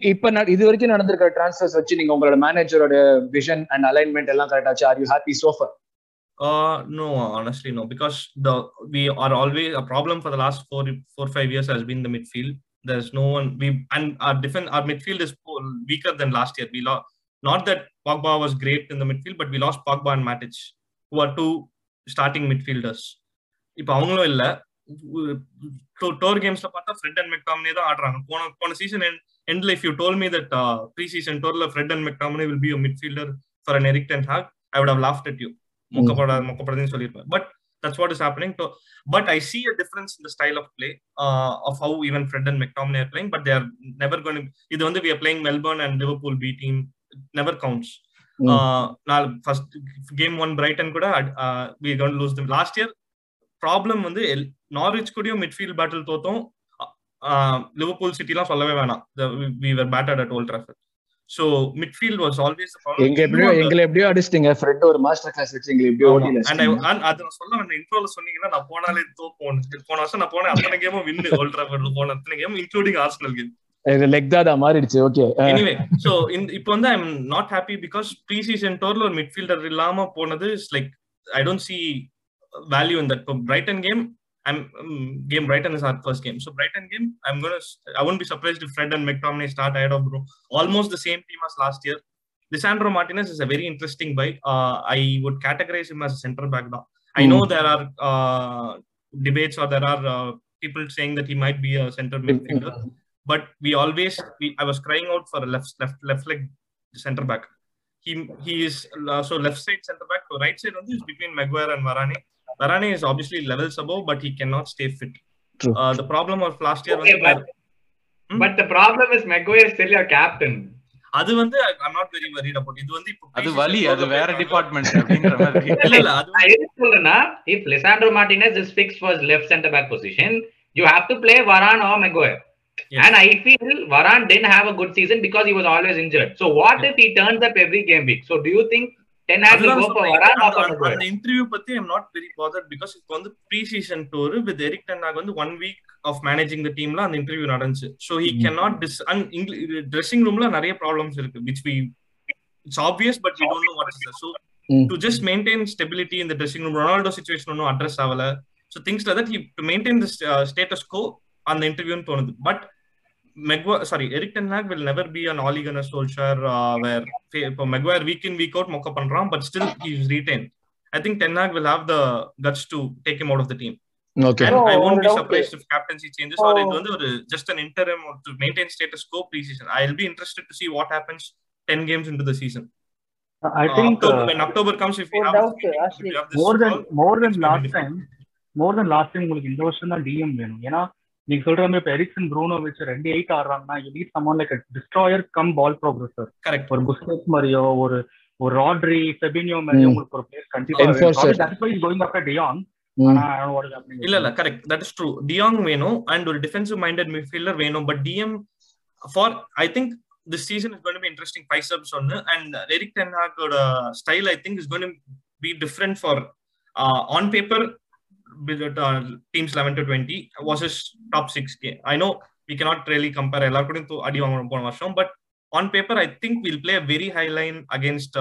S1: இப்ப நட- இது வரைக்கும் நடந்திருக்கிற டிரான்ஸ்ஃபர்ஸ் வச்சு நீங்க உங்களோட மேனேஜரோட விஷன் அண்ட் அலைன்மெண்ட் எல்லாம் கரெக்ட் ஆச்சு? Are you happy so far
S6: Uh, no, honestly, no, because the we are always a problem for the last four four five years has been the midfield. There's no one we and our defense our midfield is poor- weaker than last year. We lost not that Pogba was great in the midfield, but we lost Pogba and Matic, who are two starting midfielders. இப்போ அவங்களும் இல்ல door கேம்ஸ்ல பார்த்தா Fred and McTominay தான் ஆடுறாங்க போன போன season எண்ட்ல if you told me that preseason டோர்ல Fred and McTominay will be midfielder for an Erik ten Hag I would have laughed at you மொக்கப்பட மொக்கப்படுறதுன்னு சொல்லியிருப்பேன் but that's what is happening but I see a difference in the style of play of how even Fred and McTominay are playing but they're never gonna இது வந்து we are playing Melbourne and Liverpool B team never counts. நாள் first game one Brighton கூட we gone lose them last year problem வந்து Norwich கூடயும் midfield battle தோத்தோம் Liverpool சிட்டிலாம் சொல்லவே வேணாம். We were battered at Old Trafford so midfield was always
S1: எங்க எப்படியோ எங்களை எப்படியோ அடிச்சிட்டீங்க. ஃப்ரெண்ட் ஒரு மாஸ்டர் கிளாஸ் வச்சு எங்களை எப்படியோ ஓட்டில
S6: அண்ட் அது நான் சொல்ல வேண்டிய இன்ட்ரோல சொன்னீங்கன்னா நான் போனாலே தோப்போம் போன வருஷம் நான் போனேன். அத்தனை கேமும் வின்னு ஓல்ட் ட்ராஃபர்ட்ல போன அத்தனை கேமும் இன்க்ளூடிங் ஆர்சனல் கேம்
S1: லெக் தாதா மாறிடுச்சு. ஓகே
S6: எனிவே சோ இப்போ வந்து I'm not happy because preseason டோர்ல ஒரு மிட்ஃபீல்டர் இல்லாம போனது is like I don't see value in that Brighton game I'm um, game Brighton is our first game. So Brighton game, I'm gonna. I wouldn't be surprised if Fred and McTominay start ahead of bro. Almost the same team as last year. Lisandro Martinez is a very interesting buy. Uh, I would categorize him as a centre back now. I know there are uh, debates or there are uh, people saying that he might be a centre midfielder but we always we, I was crying out for a left left left leg center back. He he is uh, so left side center back. So right side on is between Maguire and Varane. Varane is obviously levels above, but he cannot stay fit.
S1: True.
S6: Uh, the problem of last year
S3: Okay, but,
S6: Hmm?
S3: but the problem is Maguire is still your captain.
S6: அது வந்து I'm not very worried about. இது வந்து இப்போ
S2: அது வலி அது வேற department அப்படின்ற மாதிரி
S6: இல்ல இல்ல அது
S3: நான் எதுக்கு சொல்றேன்னா if Lisandro Martinez is fixed for his left center back position, you have to play Varane or And I feel Varane didn't have a good season because he was always injured. So what if he turns up every game week? So do you think will
S6: அதுதான்
S3: go for
S6: சொல்றேன்.
S3: Varane or
S6: அந்த- interview பத்தி I'm not very bothered because இப்போ வந்து pre season tour with Erik ten Hag வந்து one week of managing the டீம்ல அந்த interview நடந்துச்சு so he can not this and dressing ரூம்ல நிறைய ப்ராப்ளம்ஸ் இருக்கு which we it's obvious but we don't know what is
S1: Mm.
S6: To just maintain stability இந்த dressing room Ronaldo situation ஒன்றும் address ஆகல so things that he to maintain the status quo அந்த இன்டர்வியூன்னு தோணுது but Maguire, sorry, Eric Ten Hag will never be an Ole Gunnar Solskjaer uh, where இப்போ Maguire week in week out மொக்க பண்றான் but still he's retained. I think Ten Hag will have the guts to take him out of the team.
S1: Okay
S6: And I won't
S4: ஒரு
S6: be
S4: doubt.
S6: surprised if captaincy changes or இது வந்து ஒரு just an interim or to maintain status quo pre-season. I'll be interested to see what happens 10 games into the season.
S5: I
S6: Uh,
S5: think
S6: October,
S5: uh,
S6: when October comes, if we
S4: ஒரு
S6: have,
S4: doubt,
S6: if we
S4: Ashley.
S6: have this
S5: more than
S6: call,
S5: more than
S6: it's
S5: last
S6: gonna be
S5: time more than last time உங்களுக்கு இந்த வருஷம் தான் DM வேணும் ஏன்னா நீங்க சொல்ற மாதிரி இப்ப எரிக்சன் ப்ரூனோ வச்சு ரெண்டு eight ஆடுறாங்கன்னா you need someone like destroyer come ball progressor
S6: correct.
S5: ஒரு புஸ்கெட்ஸ் மாதிரியோ ஒரு ஒரு ராட்ரி ஃபெபினியோ மாதிரியோ. உங்களுக்கு ஒரு பிளேயர் கண்டிப்பா கோயிங் ஆஃப்டர் டியாங்
S1: ம்.
S5: ஆனா I don't know what is happening.
S6: இல்ல இல்ல correct that is true de Jong வேணும் அண்ட் ஒரு டிஃபென்சிவ் மைண்டட் மிட்ஃபீல்டர் வேணும் but DM for I think this season is going be interesting five subs ஒன்னு and Eric ten ஹாக்கோட style I think is going be different for on paper teams eleven to twenty was is top six okay I know we cannot really compare எல்லாரும் கூடயும் அடி வாங்கணும் போன வருஷம் but on paper I think will play very high line against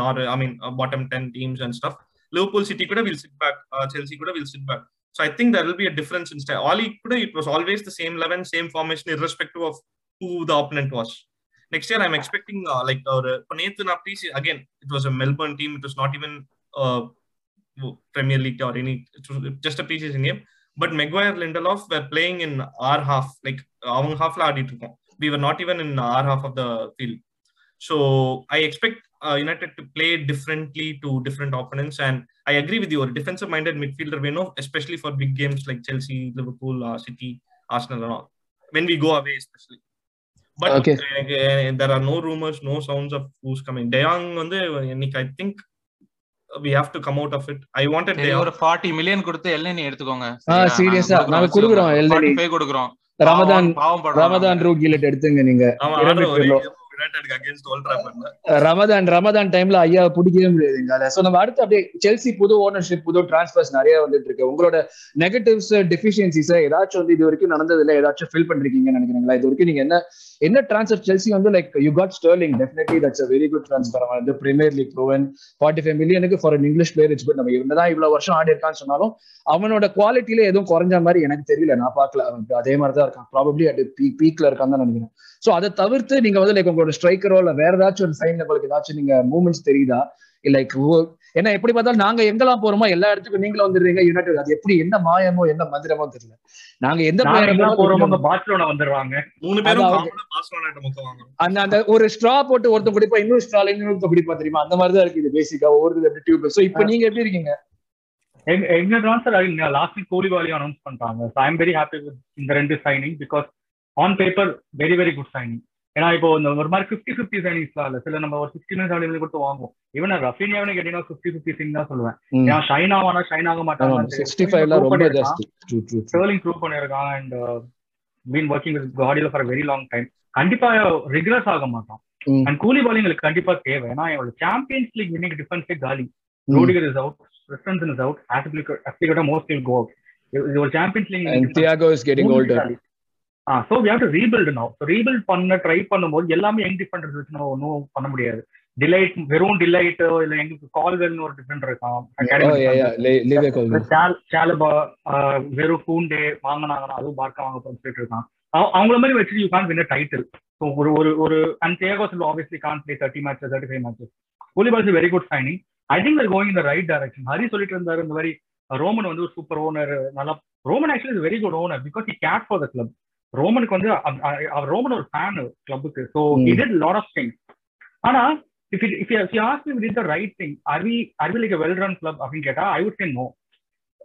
S6: no I mean bottom ten teams and stuff Liverpool City கூட will sit back Chelsea கூட will sit back So I think there will be a difference in style. Oli could it was always the same 11, same formation, irrespective of who the opponent was. Next year, I'm expecting uh, like our Panethana piece again. It was a Melbourne team. It was not even uh, Premier League or any. It was just a preseason game. But Maguire, Lindelof were playing in our half, like our half la ஆடிட்டு இருக்கோம். We were not even in our half of the field. So I expect uh, United to play differently to different opponents, and I agree with you. A defensive-minded midfielder, we know, especially for big games like Chelsea, Liverpool, uh, City, Arsenal, and all. When we go away, especially. But
S1: Okay.
S6: uh, there are no rumors, no sounds of who's coming. De Jong, வந்து, இன்னைக்கு I think we have to come out of it. I wanted De
S2: சரி
S6: Jong.
S2: ஒரு forty million கொடுத்து எல்எனி எடுத்துக்கோங்க
S1: ஆ, serious ஆ? நாங்க கொடுக்குறோம்.
S2: Five கொடுக்குறோம்
S1: ரமதான்
S2: பாவம் படுறோம்
S1: ரமதான் ரூ கிலட் எடுத்துங்க நீங்க
S6: யுனைடெட் அகைன்ஸ்ட் ஓல்ட் ட்ராஃபர்ட்ல
S1: ரமதான் ரமதான் டைம்ல ஐயா பிடிக்கவே முடியாதுங்க சோ நம்ம அடுத்து அப்படியே செல்சி புது ஓனர்ஷிப் புது டிரான்ஸ்ஃபர்ஸ் நிறைய வந்துட்டு இருக்கு. உங்களோட நெகட்டிவ்ஸ் டெஃபிஷியன்சிஸ் ஏதாச்சும் வந்து இது வரைக்கும் நடந்தது இல்ல ஏதாச்சும் ஃபில் பண்றீங்கன்னு நினைக்கிறீங்களா? இது வரைக்கும் நீங்க என்ன என்ன டிரான்ஸ்ஃபர் செல்சி வந்து like you got Sterling definitely that's a very good transfer அவன் வந்து Premier League proven forty five மில்லியனுக்கு for an English player it's good நம்ம என்னதான் இவ்வளவு வருஷம் ஆடி இருக்கான்னு சொன்னாலும் அவனோட குவாலிட்டியில எதுவும் குறைஞ்ச மாதிரி எனக்கு தெரியல. நான் பார்க்கல. அவன் அதே மாதிரி தான் இருக்கான் ப்ராபப்ளி அட் பீக்ல இருக்கான்னு தான் நினைக்கிறேன். சோ அதை தவிர்த்து நீங்க வந்து லைக் உங்களோட ஸ்ட்ரைக்கரோ இல்ல வேற ஏதாச்சும் ஒரு சைன்ல உங்களுக்கு ஏதாச்சும் நீங்க மூவ்மெண்ட்ஸ் தெரியுதா? லைக் ஏன்னா எப்படி பார்த்தாலும் நாங்க எங்கெல்லாம் போறோமோ எல்லா இடத்துக்கும் நீங்களும் வந்துடுறீங்க யுனைடெட் அது எப்படி என்ன மாயமோ என்ன மந்திரமோ தெரியல. நாங்க எந்த
S5: போறோமோ அங்க பார்சலோனா வந்துடுறாங்க
S6: மூணு பேரும்.
S1: அந்த அந்த ஒரு ஸ்ட்ரா போட்டு ஒருத்தன் குடிப்பா இன்னொரு ஸ்ட்ரால இன்னொருத்த குடிப்பா தெரியுமா? அந்த மாதிரி தான் இருக்கு இது பேசிக்கா ஒவ்வொரு எப்படி டியூப் சோ இப்போ நீங்க எப்படி இருக்கீங்க?
S5: எங்க எங்க ட்ரான்ஸ்ஃபர் லாஸ்ட் வீக் அனௌன்ஸ் பண்றாங்க so I'm very happy with இந்த ரெண்டு signing because on paper very very good signing ஏன்னா இப்போ இந்த ஒரு மாதிரி ஃபிஃப்டி ஃபிஃப்டி சைனிங்ஸ்லாம் இல்ல சில நம்ம ஒரு சிக்ஸ்டி மினிட்ஸ் செவன்டி கொடுத்து வாங்குவோம். ஈவன் ரஃபினியாவே கேட்டீங்கன்னா ஃபிஃப்டி ஃபிஃப்டி சிங் தான் சொல்லுவேன். ஏன்னா ஷைன் ஆவானா ஷைன் ஆக மாட்டாங்க ஸ்டர்லிங் ப்ரூவ் பண்ணிருக்கான் அண்ட் பீன் ஒர்க்கிங் வித் காடியில ஃபார் வெரி லாங் டைம் கண்டிப்பா ரிக்ரஸ் ஆக மாட்டான். அண்ட் கூலி பாலிங் எங்களுக்கு கண்டிப்பா தேவை. ஏன்னா என்னோட சாம்பியன்ஸ் லீக் வின்னிங் டிஃபென்ஸே காலி. Rudiger is out Christensen is out Azpilicueta most will go out இது ஒரு Champions
S1: League Thiago is getting
S5: older ah so we have to rebuild so rebuild பண்ண ட்ரை பண்ணும்போது எல்லாமே யங் டிஃபெண்டர்ஸ் வச்சு நம்ம ஒன்றும் பண்ண முடியாது. டிலைட் வெறும் டிலைட் இல்ல எங்களுக்கு கால்வெல்னு ஒரு டிஃபெண்டர் இருக்கான். சாலபா வெறும் பூண்டே வாங்கினாங்கன்னா அதுவும் பார்க்க வாங்க சொல்லிட்டு இருக்கான். அவ- அவங்கள மாதிரி வச்சுட்டு you can win title so ஒரு ஒரு ஒரு and Thiago Silva obviously can play thirty matches thirty five matches Koulibaly is very good signing I think going இந்த ரைட் டைரக்ஷன் ஹரி சொல்லிட்டு இருந்தாரு இந்த மாதிரி ரோமன் வந்து ஒரு சூப்பர் ஓனர் நல்லா Roman actually is very good owner because he cared for the club ரோமனுக்கு வந்து அவ- அவ- அவர் ரோமன் ஒரு fan கிளப்புக்கு so he did lot of things ஆனா if it, if you, if you ask me we did the right thing are we are we like a well run club அப்படின்னு கேட்டா I would say no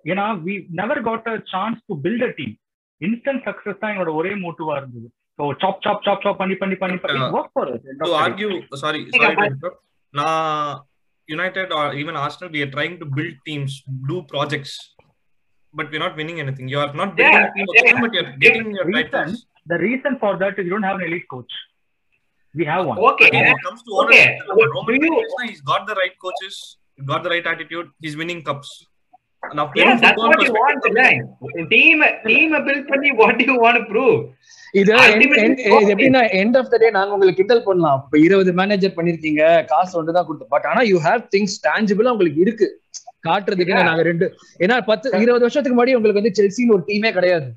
S5: ஏன்னா we never got a chance to build a team instant success தான் என்னோட ஒரே மோட்டிவா இருந்தது so சாப் சாப் சாப் சாப் பண்ணி பண்ணி பண்ணி பண்ணி
S6: Uh,
S5: work for
S6: to argue, sorry, sorry to interrupt. Nah, United or even Arsenal, we are trying to build teams, do projects, but we're not winning anything. You are not building
S3: Yeah,
S6: a team them, but you're getting your
S5: Reason-
S6: titles.
S5: the reason for that is you don't have an elite coach we have one
S3: Okay.
S6: When it comes to
S3: Okay.
S6: ownership, Roman
S3: Do you-
S6: Krishna, he's got the right coaches, he's got the right attitude, he's winning cups. Now,
S3: Yeah, that's what you want learn. Team, team build பண்ணி what do you want to prove?
S1: இது எப்படின்னா end of the டே நாங்க உங்களுக்கு கிண்டல் பண்ணலாம் இப்ப இருபது manager பண்ணிருக்கீங்க காசு ஒன்று தான் கொடுத்தோம் பட் ஆனா யூ ஹேவ் திங்ஸ் டான்ஜிபிளா உங்களுக்கு இருக்கு காட்டுறதுக்கு. நாங்க ரெண்டு ஏன்னா பத்து இருபது வருஷத்துக்கு முன்னாடி உங்களுக்கு வந்து செல்சின்னு ஒரு டீமே கிடையாது.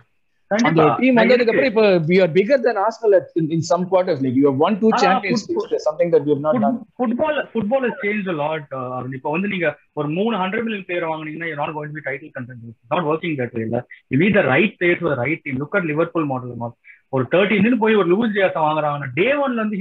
S1: அந்த டீம் வந்ததுக்கு. அப்புறம் இப்போ we are bigger than Arsenal at- in, in some quarters. Like you have won two
S5: ah,
S1: champions
S5: foot-
S1: leagues. That's something that we have not done.
S5: Football football is change lot இப்போ வந்து நீங்க ஒரு மூணு hundred million player வாங்குனீங்கன்னா not going be title contend not working that way இல்ல? You need the right players for right team look at Liverpool model ஒரு தேர்ட்டின்னு போய் ஒரு லூஸ் ஜியாஸை வாங்குறாங்கன்னா டே ஒன்ல இருந்து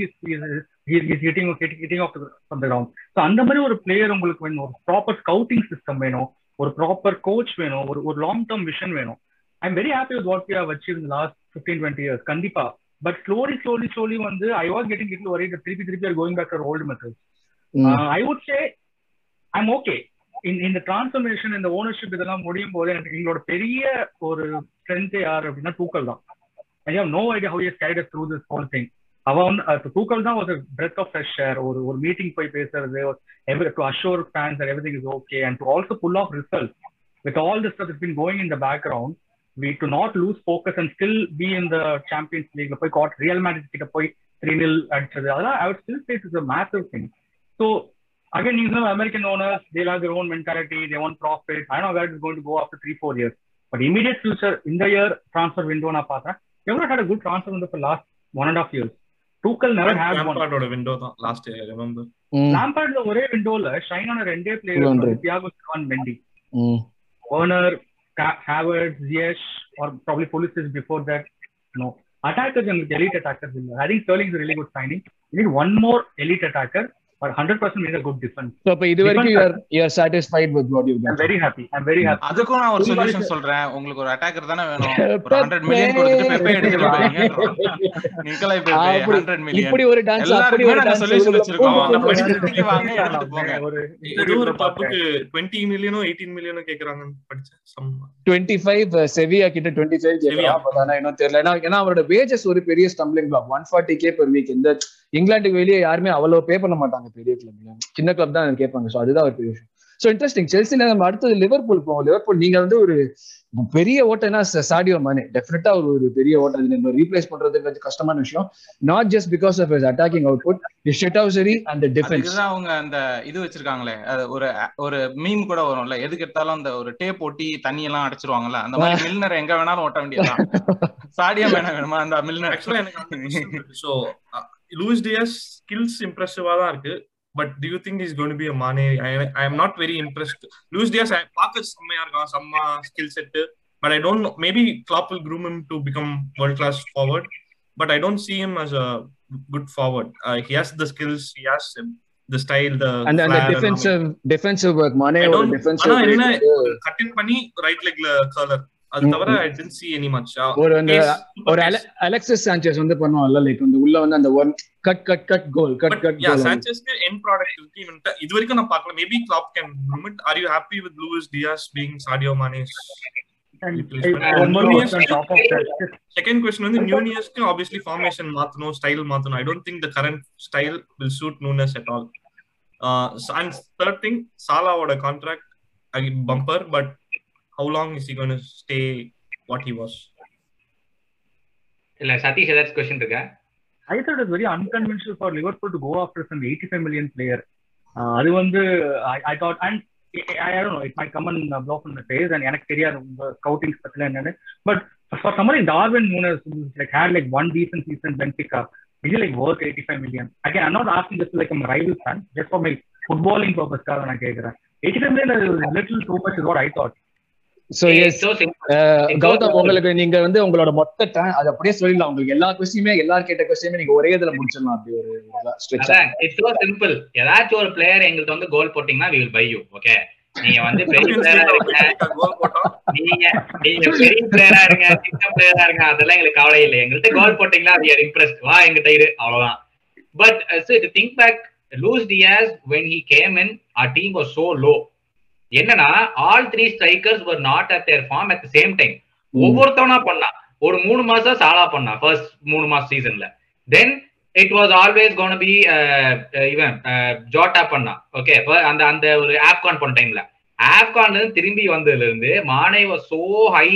S5: ஸோ அந்த மாதிரி ஒரு பிளேயர் உங்களுக்கு வேணும். ஒரு ப்ராப்பர் ஸ்கவுட்டிங் சிஸ்டம் வேணும். ஒரு ப்ராப்பர் கோச் வேணும். ஒரு ஒரு லாங் டேர்ம் விஷன் வேணும். I am very happy with what you have achieve in last fifteen twenty years கண்டிப்பா. பட் ஸ்லோலி ஸ்லோலி ஸ்லோலி வந்து I was getting little worry திருப்பி திருப்பி are going back to old
S1: methods.
S5: I would say I'm okay in இந்த transformation இந்த ownership இதெல்லாம் முடியும் போது எனக்கு எங்களோட பெரிய ஒரு ஸ்ட்ரென்த் யார் அப்படின்னா தூக்கல் தான். I have no idea how is guide through this whole thing அவ வந்து அஹ், தூக்கல் தான் ஒரு பிரெத் ஆஃப் ஃப்ரெஷ் ஏர் ஒரு ஒரு மீட்டிங் போய் பேசுறது every to assure fans everything is okay and to also pull off result with all this stuff is been going in the background we to not lose focus and still be in the Champions League. போய் got Real Madrid கிட்ட போய் three nil அடிச்சது அதெல்லாம் ஐ would still say it's a massive thing. So again, you know, American owners they'll have their own mentality. They want profit. I know where it's going to go after three four years. But immediate future in the year transfer window நான் பார்த்தேன் எவ்வளோ had a good transfer window for last one and a half years. Tuchel never had one.
S6: லாம்பார்டோட window தான் last year remember
S1: Mm.
S5: லாம்பார்ட்ல ஒரே விண்டோல shine ஆன ரெண்டே
S1: 200.
S5: Player Thiago Silva Mendy
S1: Mm.
S5: Werner, Ka- Havertz, Ziyech, or probably Pulisic before that. No. Attackers and elite attackers. in there. I think Sterling is a really good signing. You need but 100% made a good difference.
S1: So, அப்ப இது வரைக்கும் you are you are satisfied with what you've
S5: I'm
S1: done.
S5: very happy. I'm very happy.
S2: அதுக்கும் நான் ஒரு solution. சொல்றேன். உங்களுக்கு ஒரு attacker தானே வேணும். ஒரு மில்லியன் கொடுத்துட்டு பெப்பே எடுத்துட்டு போறீங்க நிக்கலை பெப்பே
S1: அப்படி-
S2: ஹண்ட்ரட் மில்லியன்
S1: இப்படி ஒரு டான்ஸ் அப்படி ஒரு டான்ஸ்
S2: சொல்யூஷன் வச்சிருக்கோம். வாங்க போங்க.
S5: ஒரு
S6: ஒரு மில்லியனோ மில்லியனோ கேக்குறாங்கன்னு படிச்சேன்.
S1: டுவெண்ட்டி ஃபைவ் செவியா கிட்ட டுவெண்ட்டி ஃபைவ்
S6: Sevilla.
S1: கேட்கலாம் பட் ஆனா இன்னும் தெரியல. ஏன்னா ஏன்னா அவரோட வேஜஸ் ஒரு பெரிய stumbling block one forty K per week இந்த இங்கிலாந்துக்கு வெளியே யாருமே அவ்வளவு பே பண்ண மாட்டாங்க பெரிய கிளப்ல சின்ன கிளப் தான் கேட்பாங்க. ஸோ அதுதான் ஒரு பெரிய விஷயம். ஸோ இன்ட்ரெஸ்டிங் செல்சில நம்ம அடுத்தது லிவர்பூல் போவோம். லிவர்பூல் நீங்க வந்து ஒரு பெரிய ஓட்டனா சாடியோ மானே. டெஃபினட்டா ஒரு ஒரு பெரிய ஓட்டம் இது நம்ம ரீப்ளேஸ் பண்றது கொஞ்சம் கஷ்டமான விஷயம். Not just because of his attacking output his ஷெட்டவுசரி and defence
S2: அவங்க அந்த இது வச்சிருக்காங்களே. அது ஒரு ஒரு மீம் கூட வரும்ல. எதுக்கு எடுத்தாலும் அந்த ஒரு டேப் ஒட்டி தண்ணி எல்லாம் அடைச்சிருவாங்கல்ல. அந்த மாதிரி மில்னர் எங்க வேணாலும் ஓட்ட வேண்டியதுதான். சாடியா வேணா வேணுமா? அந்த மில்னர்
S6: ஆக்சுவலா எனக்கு அந்த ஸோ லூயிஸ் டியஸ் ஸ்கில்ஸ் இம்ப்ரெசிவா தான் இருக்கு. But do you think is gonna be a Mane I am not very impressed Luis Diaz பார்க்க செம்மையா இருக்கான். செம்ம skill set but I don't maybe Klopp will groom him to become world class forward but I don't see him as a good forward he has the skills he has the
S1: அந்த அந்த defensive defensive work Mane
S6: I
S1: ஒரு
S6: don't-
S1: defensive
S6: ஆனா என்ன cutting பண்ணி right லெக்ல curler அது தவிர I didn't see any much.
S1: ஒரு அந்த ஒரு அலெக்சிஸ் சாnchez வந்து பண்ணுவான்ல லைக் வந்து உள்ள வந்து அந்த one cut cut cut goal cut cut
S6: yeah
S1: goal
S6: சாnchez end product இருக்கு. இவன்ட்ட இது வரைக்கும் நான் பார்க்கல. Maybe Klopp can limit are you
S5: happy with Luis Diaz being Sadio that.
S6: Second question வந்து நியூனியஸ்க்கு ஆப்வியஸ்லி ஃபார்மேஷன் மாத்தணும் ஸ்டைல் மாத்தணும். I don't think the current style will suit Nunez at all and third thing சாலாவோட contract bumper but how long is he going to stay what he was
S3: இல்ல சதீஷ் ஏதாச்சும் question இருக்கா
S5: I thought it's very unconventional for Liverpool to go after some 85 million player. Uh, அது வந்து I, I thought and I, I don't know it might come and uh, blow from the face and எனக்கு தெரியாது உங்க scouting பத்தில என்னன்னு but for somebody Darwin Nunes who's like had like one decent season Benfica is he like worth 85 million again I'm not asking just like I'm a rival fan just for my footballing purpose காக நான் கேக்குறேன் 85 million is little too much is what I thought
S1: so yes
S3: So simple.
S1: Gautham உங்களுக்கு நீங்க வந்து உங்களோட மொத்த அது அப்படியே சொல்லிடலாம். உங்களுக்கு எல்லா கொஸ்டினுமே எல்லாரும் கேட்ட கொஸ்டினுமே நீங்க ஒரே இதுல முடிச்சிடலாம். அப்படி ஒரு
S3: இட்ஸ் சோ சிம்பிள் ஏதாச்சும் ஒரு பிளேயர் எங்களுக்கு வந்து கோல் போட்டீங்கன்னா we will buy you okay நீங்க வந்து பெரிய பிளேயரா இருங்க. நீங்க நீங்க பெரிய பிளேயரா இருங்க சின்ன பிளேயரா இருங்க அதெல்லாம் எங்களுக்கு கவலை இல்லை. எங்கள்கிட்ட கோல் போட்டீங்களா we are impressed. வா எங்கிட்ட இரு அவ்வளவுதான். But so to think back Luis Diaz when he came in our team was so low. என்னன்னா all three strikers were not at their form at same time ஒவ்வொருத்தவனா பண்ணா ஒரு மூணு மாசம் சாலா பண்ணா ஃபர்ஸ்ட் மூணு மாசம் சீசன்ல then it was always gone be இவன் ஜோட்டா பண்ணா ஓகே அந்த அந்த ஒரு ஆப்கான் பண்ண டைம்ல ஆப்கான் திரும்பி வந்ததுல இருந்து Mane was so high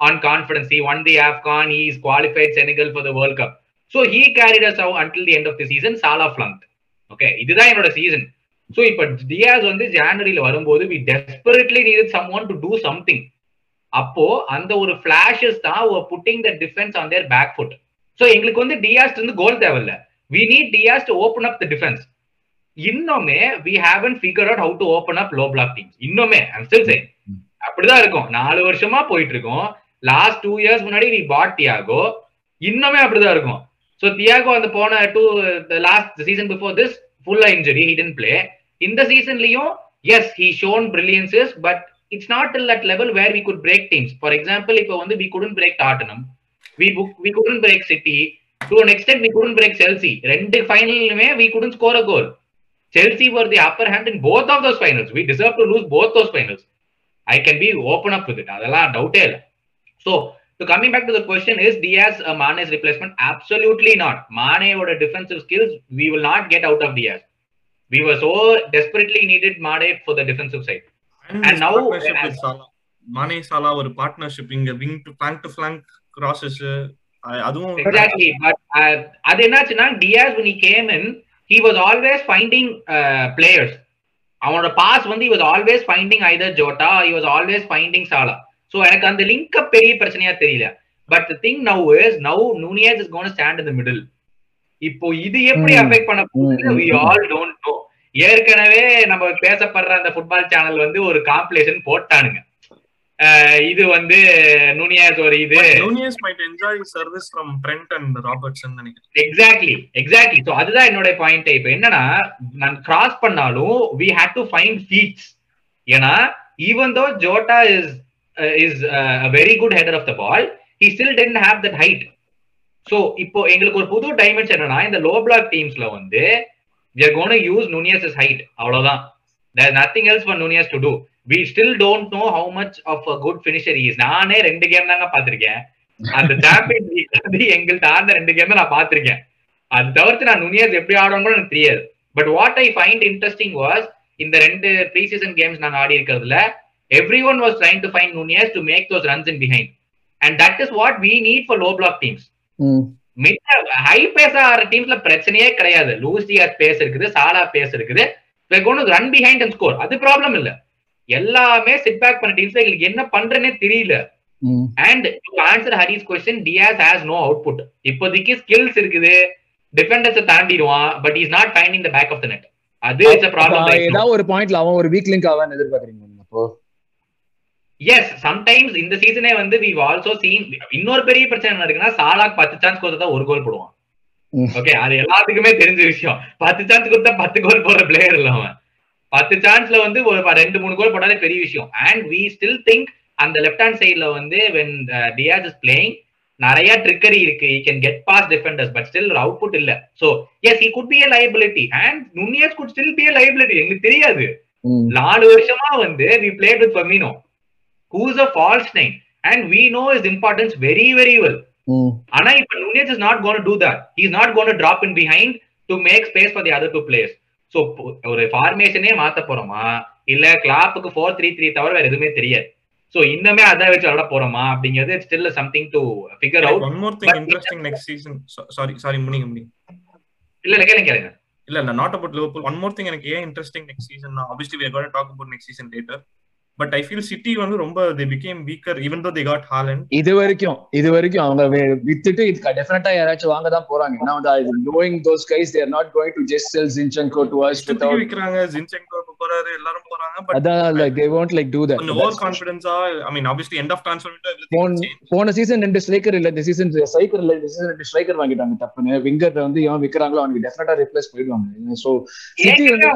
S3: on confidence he won the AFCON he is qualified Senegal for the world cup so he carried us out until the end of the season Salah flank okay இதுதான் என்னோட season so இப்போ Diaz வந்து ஜான்வரியில வரும்போது we desperately need someone to do something அப்போ அந்த ஒரு flashes தான் putting the defence on their back foot so எங்களுக்கு வந்து டியாஸ்ட் வந்து கோல் தேவையில்ல. We need Diaz to open up the defence இன்னுமே we haven't figure out how to open up low block teams இன்னுமே ஐம் ஸ்டில் சேம் அப்படிதான் இருக்கும். நாலு வருஷமா போயிட்டு இருக்கோம் லாஸ்ட் டூ இயர்ஸ் முன்னாடி நீ பாட் தியாகோ இன்னுமே அப்படிதான் இருக்கும். ஸோ தியாகோ அந்த போன two last season before this ஃபுல்லா இன்ஜுரி ஹி டென்ட் பிளே இந்த சீசன்லயும் yes he shown brilliances but it's not ill at level where we could break teams for example இப்போ வந்து we couldn't break Tottenham we book we couldn't break City to an extent we couldn't break Chelsea ரெண்டு ஃபைனலுமே we couldn't score a goal Chelsea were the upper hand in both of those finals we deserve to lose both those finals I can be open up with it அதெல்லாம் டவுட்டே இல்லை so So coming back to the question, is Diaz a Mane's replacement? Absolutely not. Mane or defensive skills, we will not get out of Diaz. We were so desperately needed Mane for the defensive side.
S6: And,
S3: And now-
S6: partnership with Salah. மானே சாலா ஒரு partnership இங்க wing to flank to flank crosses ah அதுவும்
S3: Exactly. But uh, அது என்னாச்சுன்னா Diaz when he came in, he was always finding uh, players. அவனோட pass வந்து he was always finding either Jota, he was always finding Salah. So எனக்கு அந்த link பெரிய பிரச்சனையா தெரியல but the thing now is now Nunez is gonna stand in the middle இப்போ இது எப்படி. அஃபெக்ட் பண்ண போகுது? வி ஆல் டோன்ட் நோ ஏற்கனவே நம்ம பேசப்படுற அந்த ஃபுட்பால் சேனல் வந்து ஒரு காம்படிஷன் போட்டானுங்க. இது வந்து நுனியாஸ் ஒரு இது.
S6: Nunez might enjoy service from Trent and Robertson நினைக்கிறேன்.
S3: எக்ஸாக்ட்லி எக்ஸாக்ட்லி ஸோ அதுதான் என்னோட பாயிண்ட் இப்போ என்னன்னா நான் கிராஸ் பண்ணாலும் we had to find feeds ஏன்னா even though Jota is is very good header of the ball he still tend have that height so இப்போ எங்களுக்கு ஒரு புது டைமென்ஷன் என்னன்னா இந்த லோ பிளாக் டீம்ஸ்ல வந்து we are gonna use Nunez is height அவ்வளவுதான். There nothing else for Nunez to do. We still don't know how much of a good finisher is நானே ரெண்டு கேம் தாங்க பாத்திருக்கேன் அந்த சாம்பியன் லீக் வந்து எங்கள்கிட்ட ஆர்ந்த ரெண்டு கேம் நான் பாத்திருக்கேன் அது தவிர்த்து நான் நுனியஸ் எப்படி ஆடணும் எனக்கு தெரியாது. But what I find interesting was இந்த ரெண்டு ப்ரீ சீசன் கேம்ஸ் நாங்க ஆடி இருக்கிறதுல everyone was trying to find Nunez to make those runs in behind and that is what we need for low block teams
S1: hmm.
S3: High pace ஆகிற டீம்ஸ்ல பிரச்சனையே கிடையாது. லூசியாஸ் பேஸ் இருக்குது சாலா பேஸ் இருக்குது. ரன் பிஹைண்ட் அண்ட் ஸ்கோர் அது problem இல்ல. எல்லாமே சிட் பேக் பண்ண டீம்ஸ்ல எங்களுக்கு என்ன பண்றேனே தெரியல. And answer Harris question Diaz has no output இப்போதைக்கு ஸ்கில்ஸ் இருக்குது. Defenders தாண்டிடுவான் but is not finding the back of the net அது இட்ஸ் ப்ராப்ளம்
S1: ஏதாவது ஒரு பாயிண்ட்ல அவன் ஒரு வீக் லிங்க் ஆவான்னு எதிர்பார்க்கறீங்க அப்போ?
S3: எஸ் சம்டைம்ஸ் இந்த சீசனே வந்து வி ஆல்சோ சீன் இன்னொரு பெரிய பிரச்சனை என்ன இருக்குன்னா சாலாக் பத்து சான்ஸ் கொடுத்தா ஒரு கோல் போடுவான். ஓகே அது எல்லாத்துக்குமே தெரிஞ்ச விஷயம். பத்து சான்ஸ் கொடுத்தா பத்து கோல் போடுற பிளேயர் இல்ல அவன். பத்து சான்ஸ்ல வந்து ஒரு ப- ரெண்டு மூணு கோல் போட்டாலே பெரிய விஷயம். அண்ட் வி ஸ்டில் திங்க் அந்த லெஃப்ட் ஹேண்ட் சைட்ல வந்து வென் டியாஸ் இஸ் பிளேயிங் நிறைய ட்ரிக்கரி இருக்கு. He can get pass defenders but still output இல்ல. So yes he could be a liability. And Nunez could still be a liability. எங்களுக்கு தெரியாது. நாலு வருஷமா வந்து we played with Firmino who's a false nine and we know is importance very very
S1: well
S3: ஆனா இப்ப Nunez is not gonna do that is not gonna drop in behind to make space for the other two players so ஒரு ஃபார்மேஷனே மாத்த போறோமா? இல்ல கிளாப்புக்கு four three three தவிர வேற எதுவுமே தெரியாது. சோ இன்னுமே அதை வச்சு விளாட போறோமா? அப்படிங்கிறது still something to figure
S6: out one more
S3: thing
S6: interesting next season sorry sorry முடிங்க முடிங்க
S3: இல்ல இல்ல கேளுங்க கேளுங்க.
S6: இல்ல இல்ல not about Liverpool one more thing எனக்கு ஏன் interesting next season obviously we got talk about next season later but I feel City வந்து ரொம்ப தே became weaker even though they got Haaland
S1: இது வரைக்கும் இது வரைக்கும் அவங்க வித்துட்டு இது டெஃபினட்டா யாராச்சும் வாங்க தான் போறாங்க. ஏன்னா வந்து knowing those guys they are not going to just sell Zinchenko to us without
S6: விக்கிறாங்க ஜின்செங்கோ போறாரு எல்லாரும் போறாங்க பட்
S1: அதான் like they won't like do that.
S6: கொஞ்சம் over கான்ஃபிடன்ஸா I mean obviously end of transfer
S1: போன போன சீசன் ரெண்டு ஸ்ட்ரைக்கர் இல்ல இந்த சீசன் ஸ்ட்ரைக்கர் இல்ல இந்த சீசன் ரெண்டு ஸ்ட்ரைக்கர் வாங்கிட்டாங்க தப்புன்னு விங்கர் வந்து எவன் விக்கிறாங்களோ அவனுக்கு டெஃபினட்டா ரிப்ளேஸ் போயிடுவாங்க. சோ சிட்டி வந்து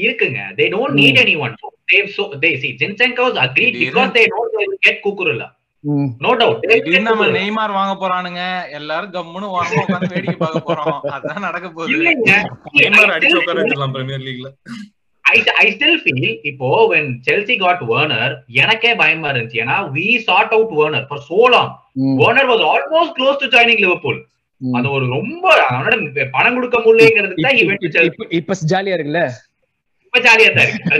S3: இருக்குங்க. They don't.
S1: Need
S3: anyone they so they C
S2: Zinchenko's
S3: agreed because they know they get
S1: Cucurella
S3: hmm, no
S2: doubt நம்ம நெய்மார் வாங்க போறானுங்க. எல்லாரும் கம்முன்னு வாங்க உட்காந்து வேடிக்கை பார்க்க போறோம். அதான் நடக்க போகுது.
S3: இல்லைங்க.
S6: நெய்மார் அடிச்சு உட்கார பிரீமியர் லீக்ல
S3: ஐ ஸ்டில் ஃபீல் இப்போ when செல்சி காட் வேர்னர் எனக்கே பயமா இருந்துச்சு. ஏன்னா we sought out Werner for so long
S1: hmm,
S3: Werner was almost close to joining Liverpool
S1: hmm.
S3: அது ஒரு ரொம்ப அவனோட பணம் கொடுக்க முடியலங்கிறதுக்கு தான்
S1: இப்ப-
S3: இவெண்ட்
S1: ஜாலியா இருக்குல்ல?
S3: இப்ப ஜாலியா தான் இருக்கு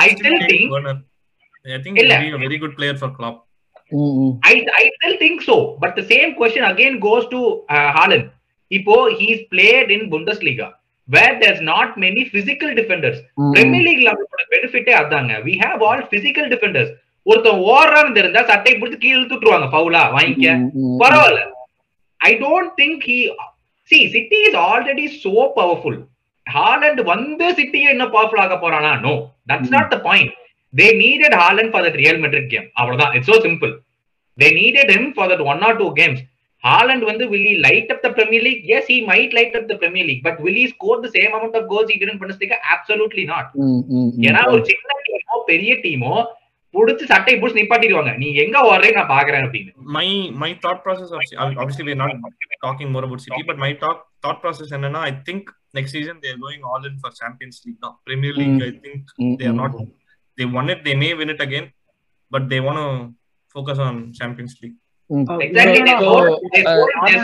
S3: I think.
S6: Very good player for club
S1: hmm, hmm.
S3: I I still think so, but the same question again goes to uh, Haaland. இப்போ he's played in Bundesliga. Where there's not many physical
S1: defenders
S3: Premier லீக்ல அவங்களோட பெனிஃபிட்டே அதாங்க. We have all physical defenders ஒருத்தன் ஓடுறான்னு தெரிஞ்சா சட்டை பிடிச்சி கீழே இழுத்துட்டுருவாங்க ஃபவுலா வாங்கிக்க பரவாயில்ல I don't think he C City is already so powerful Haaland வந்து சிட்டியை என்ன பவர்ஃபுல் ஆக போறானா no
S1: that's.
S3: Not the point they needed Haaland for that Real Madrid game அவ்வளவுதான் it's so simple they needed him for that one or two games Haaland வந்து will he light up the Premier League? Yes, he might light up the Premier League, but will he score the same amount of goals he did in Bundesliga? Absolutely not.
S1: ம், ம், ம்.
S3: ஏன்னா ஒரு சின்ன demo பெரிய demo புடிச்சு சட்டை புடிச்சு நிப்பாட்டிடுவாங்க நீ எங்க ஓடுறே நான் பாக்குறேன் அப்படின்னு
S6: my my thought process of obviously we're not talking more about City, but my talk thought process என்னன்னா I think next season they're going all in for Champions League now. Premier League,
S1: Mm.
S6: I think
S1: ம்,
S6: they are
S1: ம்,
S6: not. They won it. They may win it again, but they want to focus on Champions League.
S1: ம்.
S3: Exactly. They
S1: So,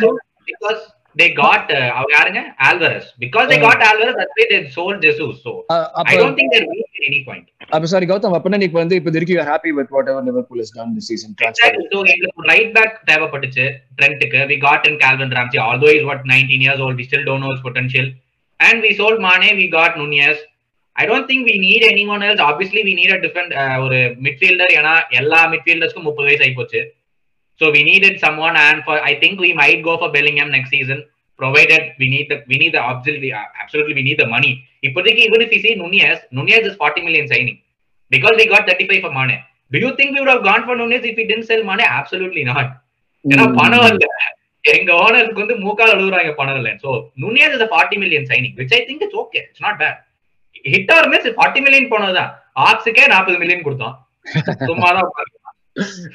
S3: sold, they
S1: uh,
S3: got uh, யாருங்க Alvarez. Because they
S1: Uh,
S3: got Alvarez, that's why they sold Jesus. So
S1: ah,
S3: I
S1: அப்ப
S3: don't think they're weak at any point.
S1: அப்ப sorry Gautham அப்பனா நீ இப்ப வந்து இப்ப வரைக்கும் you happy with whatever Liverpool is done this season
S3: Exactly. So எங்களுக்கு right back தேவைப்பட்டுச்சு ட்ரெண்ட்டுக்கு we got in Calvin Ramsey although he's what 19 years old we still don't know his potential and we sold Mane we got Nunez I don't think we need anyone else obviously we need a different uh, ஒரு midfielder ஏன்னா எல்லா midfielders-க்கும் 30 வயசு ஆகி போச்சு so we needed someone and for I think we might go for Bellingham next season provided we need the we need the absolutely absolutely we need the money இப்போதைக்கு even if we see Nunez Nunez is 40 million signing because we got 35 for Mane do you think we would have gone for Nunez if we didn't sell Mane absolutely not ஏன்னா பணம் இல்ல எங்க ஓனருக்கு வந்து மூக்கால் அழுகுறாங்க பணம் இல்ல so Nunez is forty million signing which I think it's okay it's not bad hit or miss forty million போனதுதான் ஆக்ஸுக்கே நாற்பது மில்லியன் கொடுத்தோம் சும்மாதான்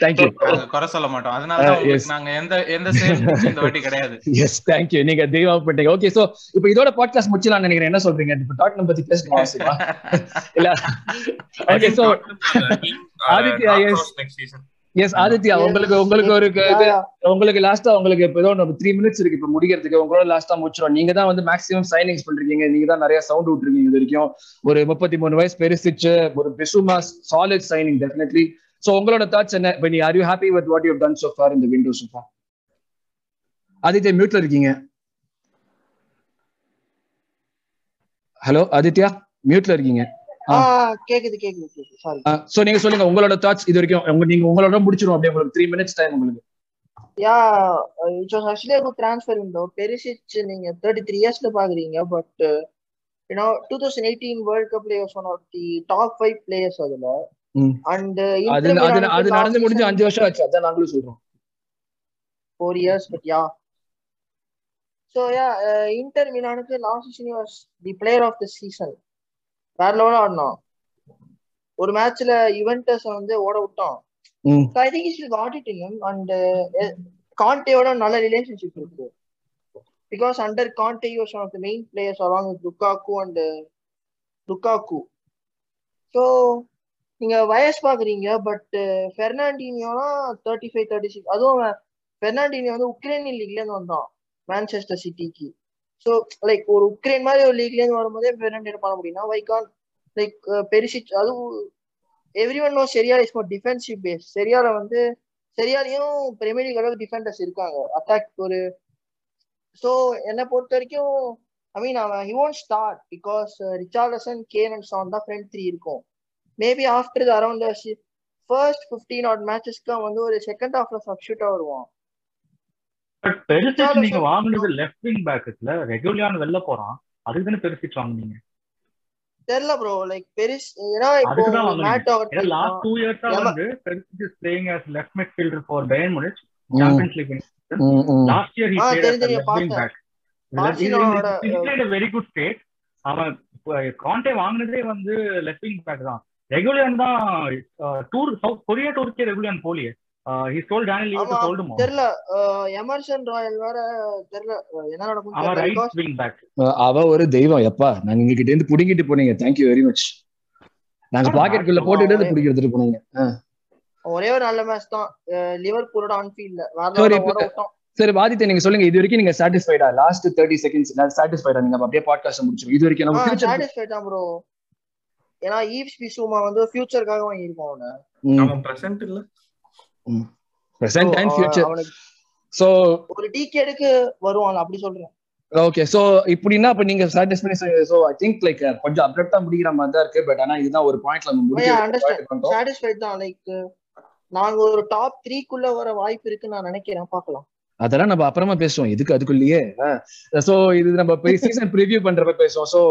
S1: தேங்க்யூ
S2: நாங்க குறை சொல்ல மாட்டோம். அதனால தான்
S1: Uh,
S2: நாங்க எந்த எந்த சேல்ஸ் இந்த வாட்டி கிடையாது.
S1: எஸ் தேங்க்யூ நீங்க தெய்வம் பண்ணிட்டீங்க ஓகே சோ இப்போ இதோட பாட்காஸ்ட் முடிச்சலாம் நினைக்கிறேன். என்ன சொல்றீங்க? இப்போ டாட்னம் பத்தி பேசணும்? இல்ல.
S6: Okay so season.
S1: Yes Aditya உங்களுக்கு உங்களுக்கு ஒரு உங்களுக்கு லாஸ்டா உங்களுக்கு இப்போ ஏதோ நம்ம த்ரீ மினிட்ஸ் இருக்கு. இப்போ முடிக்கிறதுக்கு உங்களோட லாஸ்டா முடிச்சிடும் நீங்க தான் வந்து மேக்ஸிமம் சைனிங்ஸ் பண்றீங்க. நீங்க தான் நிறைய சவுண்ட் விட்டுருக்கீங்க இது வரைக்கும். ஒரு முப்பத்தி மூணு வயசு பெருசிச்சு. ஒரு பிசுமா சாலிட் சைனிங் டெஃபினெட்லி சோ உங்களோட தாட்ஸ் என்ன? இப்போ நீ are you happy with what you done so far இந்த விண்டோ சோஃபா ஆதித்யா மியூட்ல இருக்கீங்க. ஹலோ ஆதித்யா மியூட்ல இருக்கீங்க.
S4: கேக்குது கேக்குது
S1: சோ நீங்க சொல்லுங்க உங்களோட தாட்ஸ் இது வரைக்கும் உங்க நீங்க உங்களோட முடிச்சிரும் அப்படியே உங்களுக்கு த்ரீ மினிட்ஸ் டைம் உங்களுக்கு.
S4: Yeah it's was actually good transfer window Perisic நீங்க தேர்ட்டி த்ரீ இயர்ஸ்ல பாக்குறீங்க but you know two thousand eighteen World கப்ல was one of the top five players அதுல. அண்ட்
S1: அது அது நடந்து முடிஞ்சு அஞ்சு வருஷம் ஆச்சு அதான் நாங்களும் சொல்றோம்.
S4: Four years but yeah so yeah Inter மிலானுக்கு last season was the player of the season வேற லெவலில் ஆடினோம் ஒரு மேட்ச்ல யுவென்டஸ் வந்து ஓட விட்டோம். I think is got it in and காண்டேவோட நல்ல ரிலேஷன்ஷிப் இருக்கு. Because under was one of the main players along with Lukaku and Lukaku so நீங்க வயசு பாக்குறீங்க பட் பெர்னாண்டினியோனா தேர்ட்டி ஃபைவ் தேர்ட்டி சிக்ஸ் அதுவும் பெர்னாண்டினியோ வந்து உக்ரைன் லீக்ல இருந்து வந்தான் மேன்செஸ்டர் சிட்டிக்கு ஸோ லைக் ஒரு உக்ரைன் மாதிரி ஒரு லீக்ல இருந்து வரும்போதே பெர்னாண்டினோ பண்ண முடியும்னா வைகான் லைக் பெருசிச் அதுவும் everyone know Serie A is for defensive base சரியால வந்து சரியாலையும் பிரீமியர் லீக் அளவுக்கு டிஃபெண்டர்ஸ் இருக்காங்க. அட்டாக் ஒரு ஸோ என்னை பொறுத்த வரைக்கும் ஐ மீன் அவன் he won't start because Richarlison Kane and Son தான் ஃப்ரண்ட் த்ரீ இருக்கும். Maybe after around first fifteen odd மேட்சஸ்க்கு அவன் வந்து ஒரு செகண்ட் ஹாஃப்ல சப்ஸ்டியூட்டா வருவான்.
S5: பட் பெருசிச் நீங்க வாங்குனது லெஃப்ட் விங் பேக் இருக்குல்ல? ரெகுலரான வெளில போறான். அதுக்கு தானே பெருசிச் வாங்குனீங்க?
S4: தெரியல ப்ரோ லைக் பெருஸ் ஏன்னா இப்போ. மேட்
S5: ஏன்னா லாஸ்ட்
S4: அவர்
S5: டூ இயர்ஸா
S4: ஏமா-
S5: வந்து Perisic is playing as
S1: left midfielder
S5: for Bayern Munich
S4: Champions
S5: League.
S4: Last
S5: year
S4: he
S5: played wing
S4: பார்த்தேன்.
S5: back.
S4: பார்சிலோனாவோட,
S5: வெரி குட் ஸ்டேட் அவன் காண்டே வாங்குனதே வந்து லெஃப்ட் விங் பேக் தான். ரெகுலர் தான் டூர் சவுத் கொரியா டூருக்கே ரெகுலர் போலியே. ஹி டேனியல் லீவ்
S4: தெரியல எமர்சன் ராயல் வேற தெரியல என்ன நடக்கும்
S5: அவன்
S4: தெரியல
S5: ரைட்
S4: because
S5: விங் பேக்
S1: அவ ஒரு தெய்வம் எப்பா. நாங்க கிட்ட இருந்து புடிங்கிட்டு போனீங்க. தேங்க்யூ வெரி மச் நாங்க
S5: ஆமா,
S1: பாக்கெட்டுக்குள்ள போட்டுட்டு இருந்து போனீங்க.
S4: ஒரே ஒரு நல்ல மேட்ச் தான். லிவர்பூலோட ஆன்ஃபீல்ட்ல வேற
S1: சரி, பாதித்த நீங்க சொல்லுங்க. இது வரைக்கும் நீங்க சாட்டிஸ்ஃபைடா லாஸ்ட் தேர்ட்டி செகண்ட்ஸ் சாட்டிஸ்ஃபைடா நீங்க அப்படியே பாட்காஸ்ட் முடிச்சிருக்கோம் இது வரைக்கும் நம்ம ஃபியூச்சர்
S4: சாட்டிஸ்ஃபைட் ப்ரோ ஏன்னா ஈவ்ஸ் பிசுமா வந்து ஃபியூச்சருக்காக வாங்கியிருக்கோம் அவனை.
S6: அவன் பிரசன்ட் இல்ல.
S1: Present and
S4: So, future
S1: so
S4: ஒரு டிகேடுக்கு வருவான் அப்படி சொல்றேன்.
S1: ஓகே சோ இப்படின்னா அப்ப நீங்க satisfy so I think like கொஞ்சம் அப்டேட்டா முடிக்கிற மாதிரி தான் இருக்கு பட் ஆனா இதுதான் ஒரு பாயிண்ட்ல நம்ம
S4: Yeah,
S1: முடிக்க
S4: understand. சாட்டிஸ்ஃபைட் தான் லைக் நாங்க ஒரு டாப் த்ரீக்குள்ள வர வாய்ப்பு இருக்குன்னு நான் நினைக்கிறேன் பார்க்கலாம்.
S1: அதெல்லாம் நம்ம அப்புறமா பேசுவோம் இதுக்கு அதுக்குள்ளேயே? சோ இது நம்ம சீசன் ப்ரிவியூ பண்றப்ப பேசுவோம். So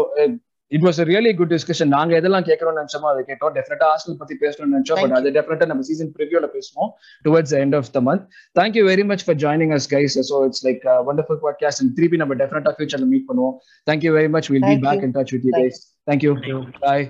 S1: it was really good discussion நாங்க எதெல்லாம் கேட்கறோம்னு நினைச்சோமோ அதை கேட்டோம். டெஃபினட்டா ஹாஸ்டல் பத்தி பேசணும்னு நினைச்சோம். பட் அது டெஃபினட்டா நம்ம சீசன் ப்ரிவியூல பேசுவோம். Towards end of the month thank you very much for joining us guys so it's like wonderful podcast and திருப்பி நம்ம டெஃபினட்டா ஃபியூச்சர்ல மீட் பண்ணுவோம். Thank you very much
S4: will
S1: be
S4: back.
S1: In touch with you
S4: Thank
S1: guys thank you bye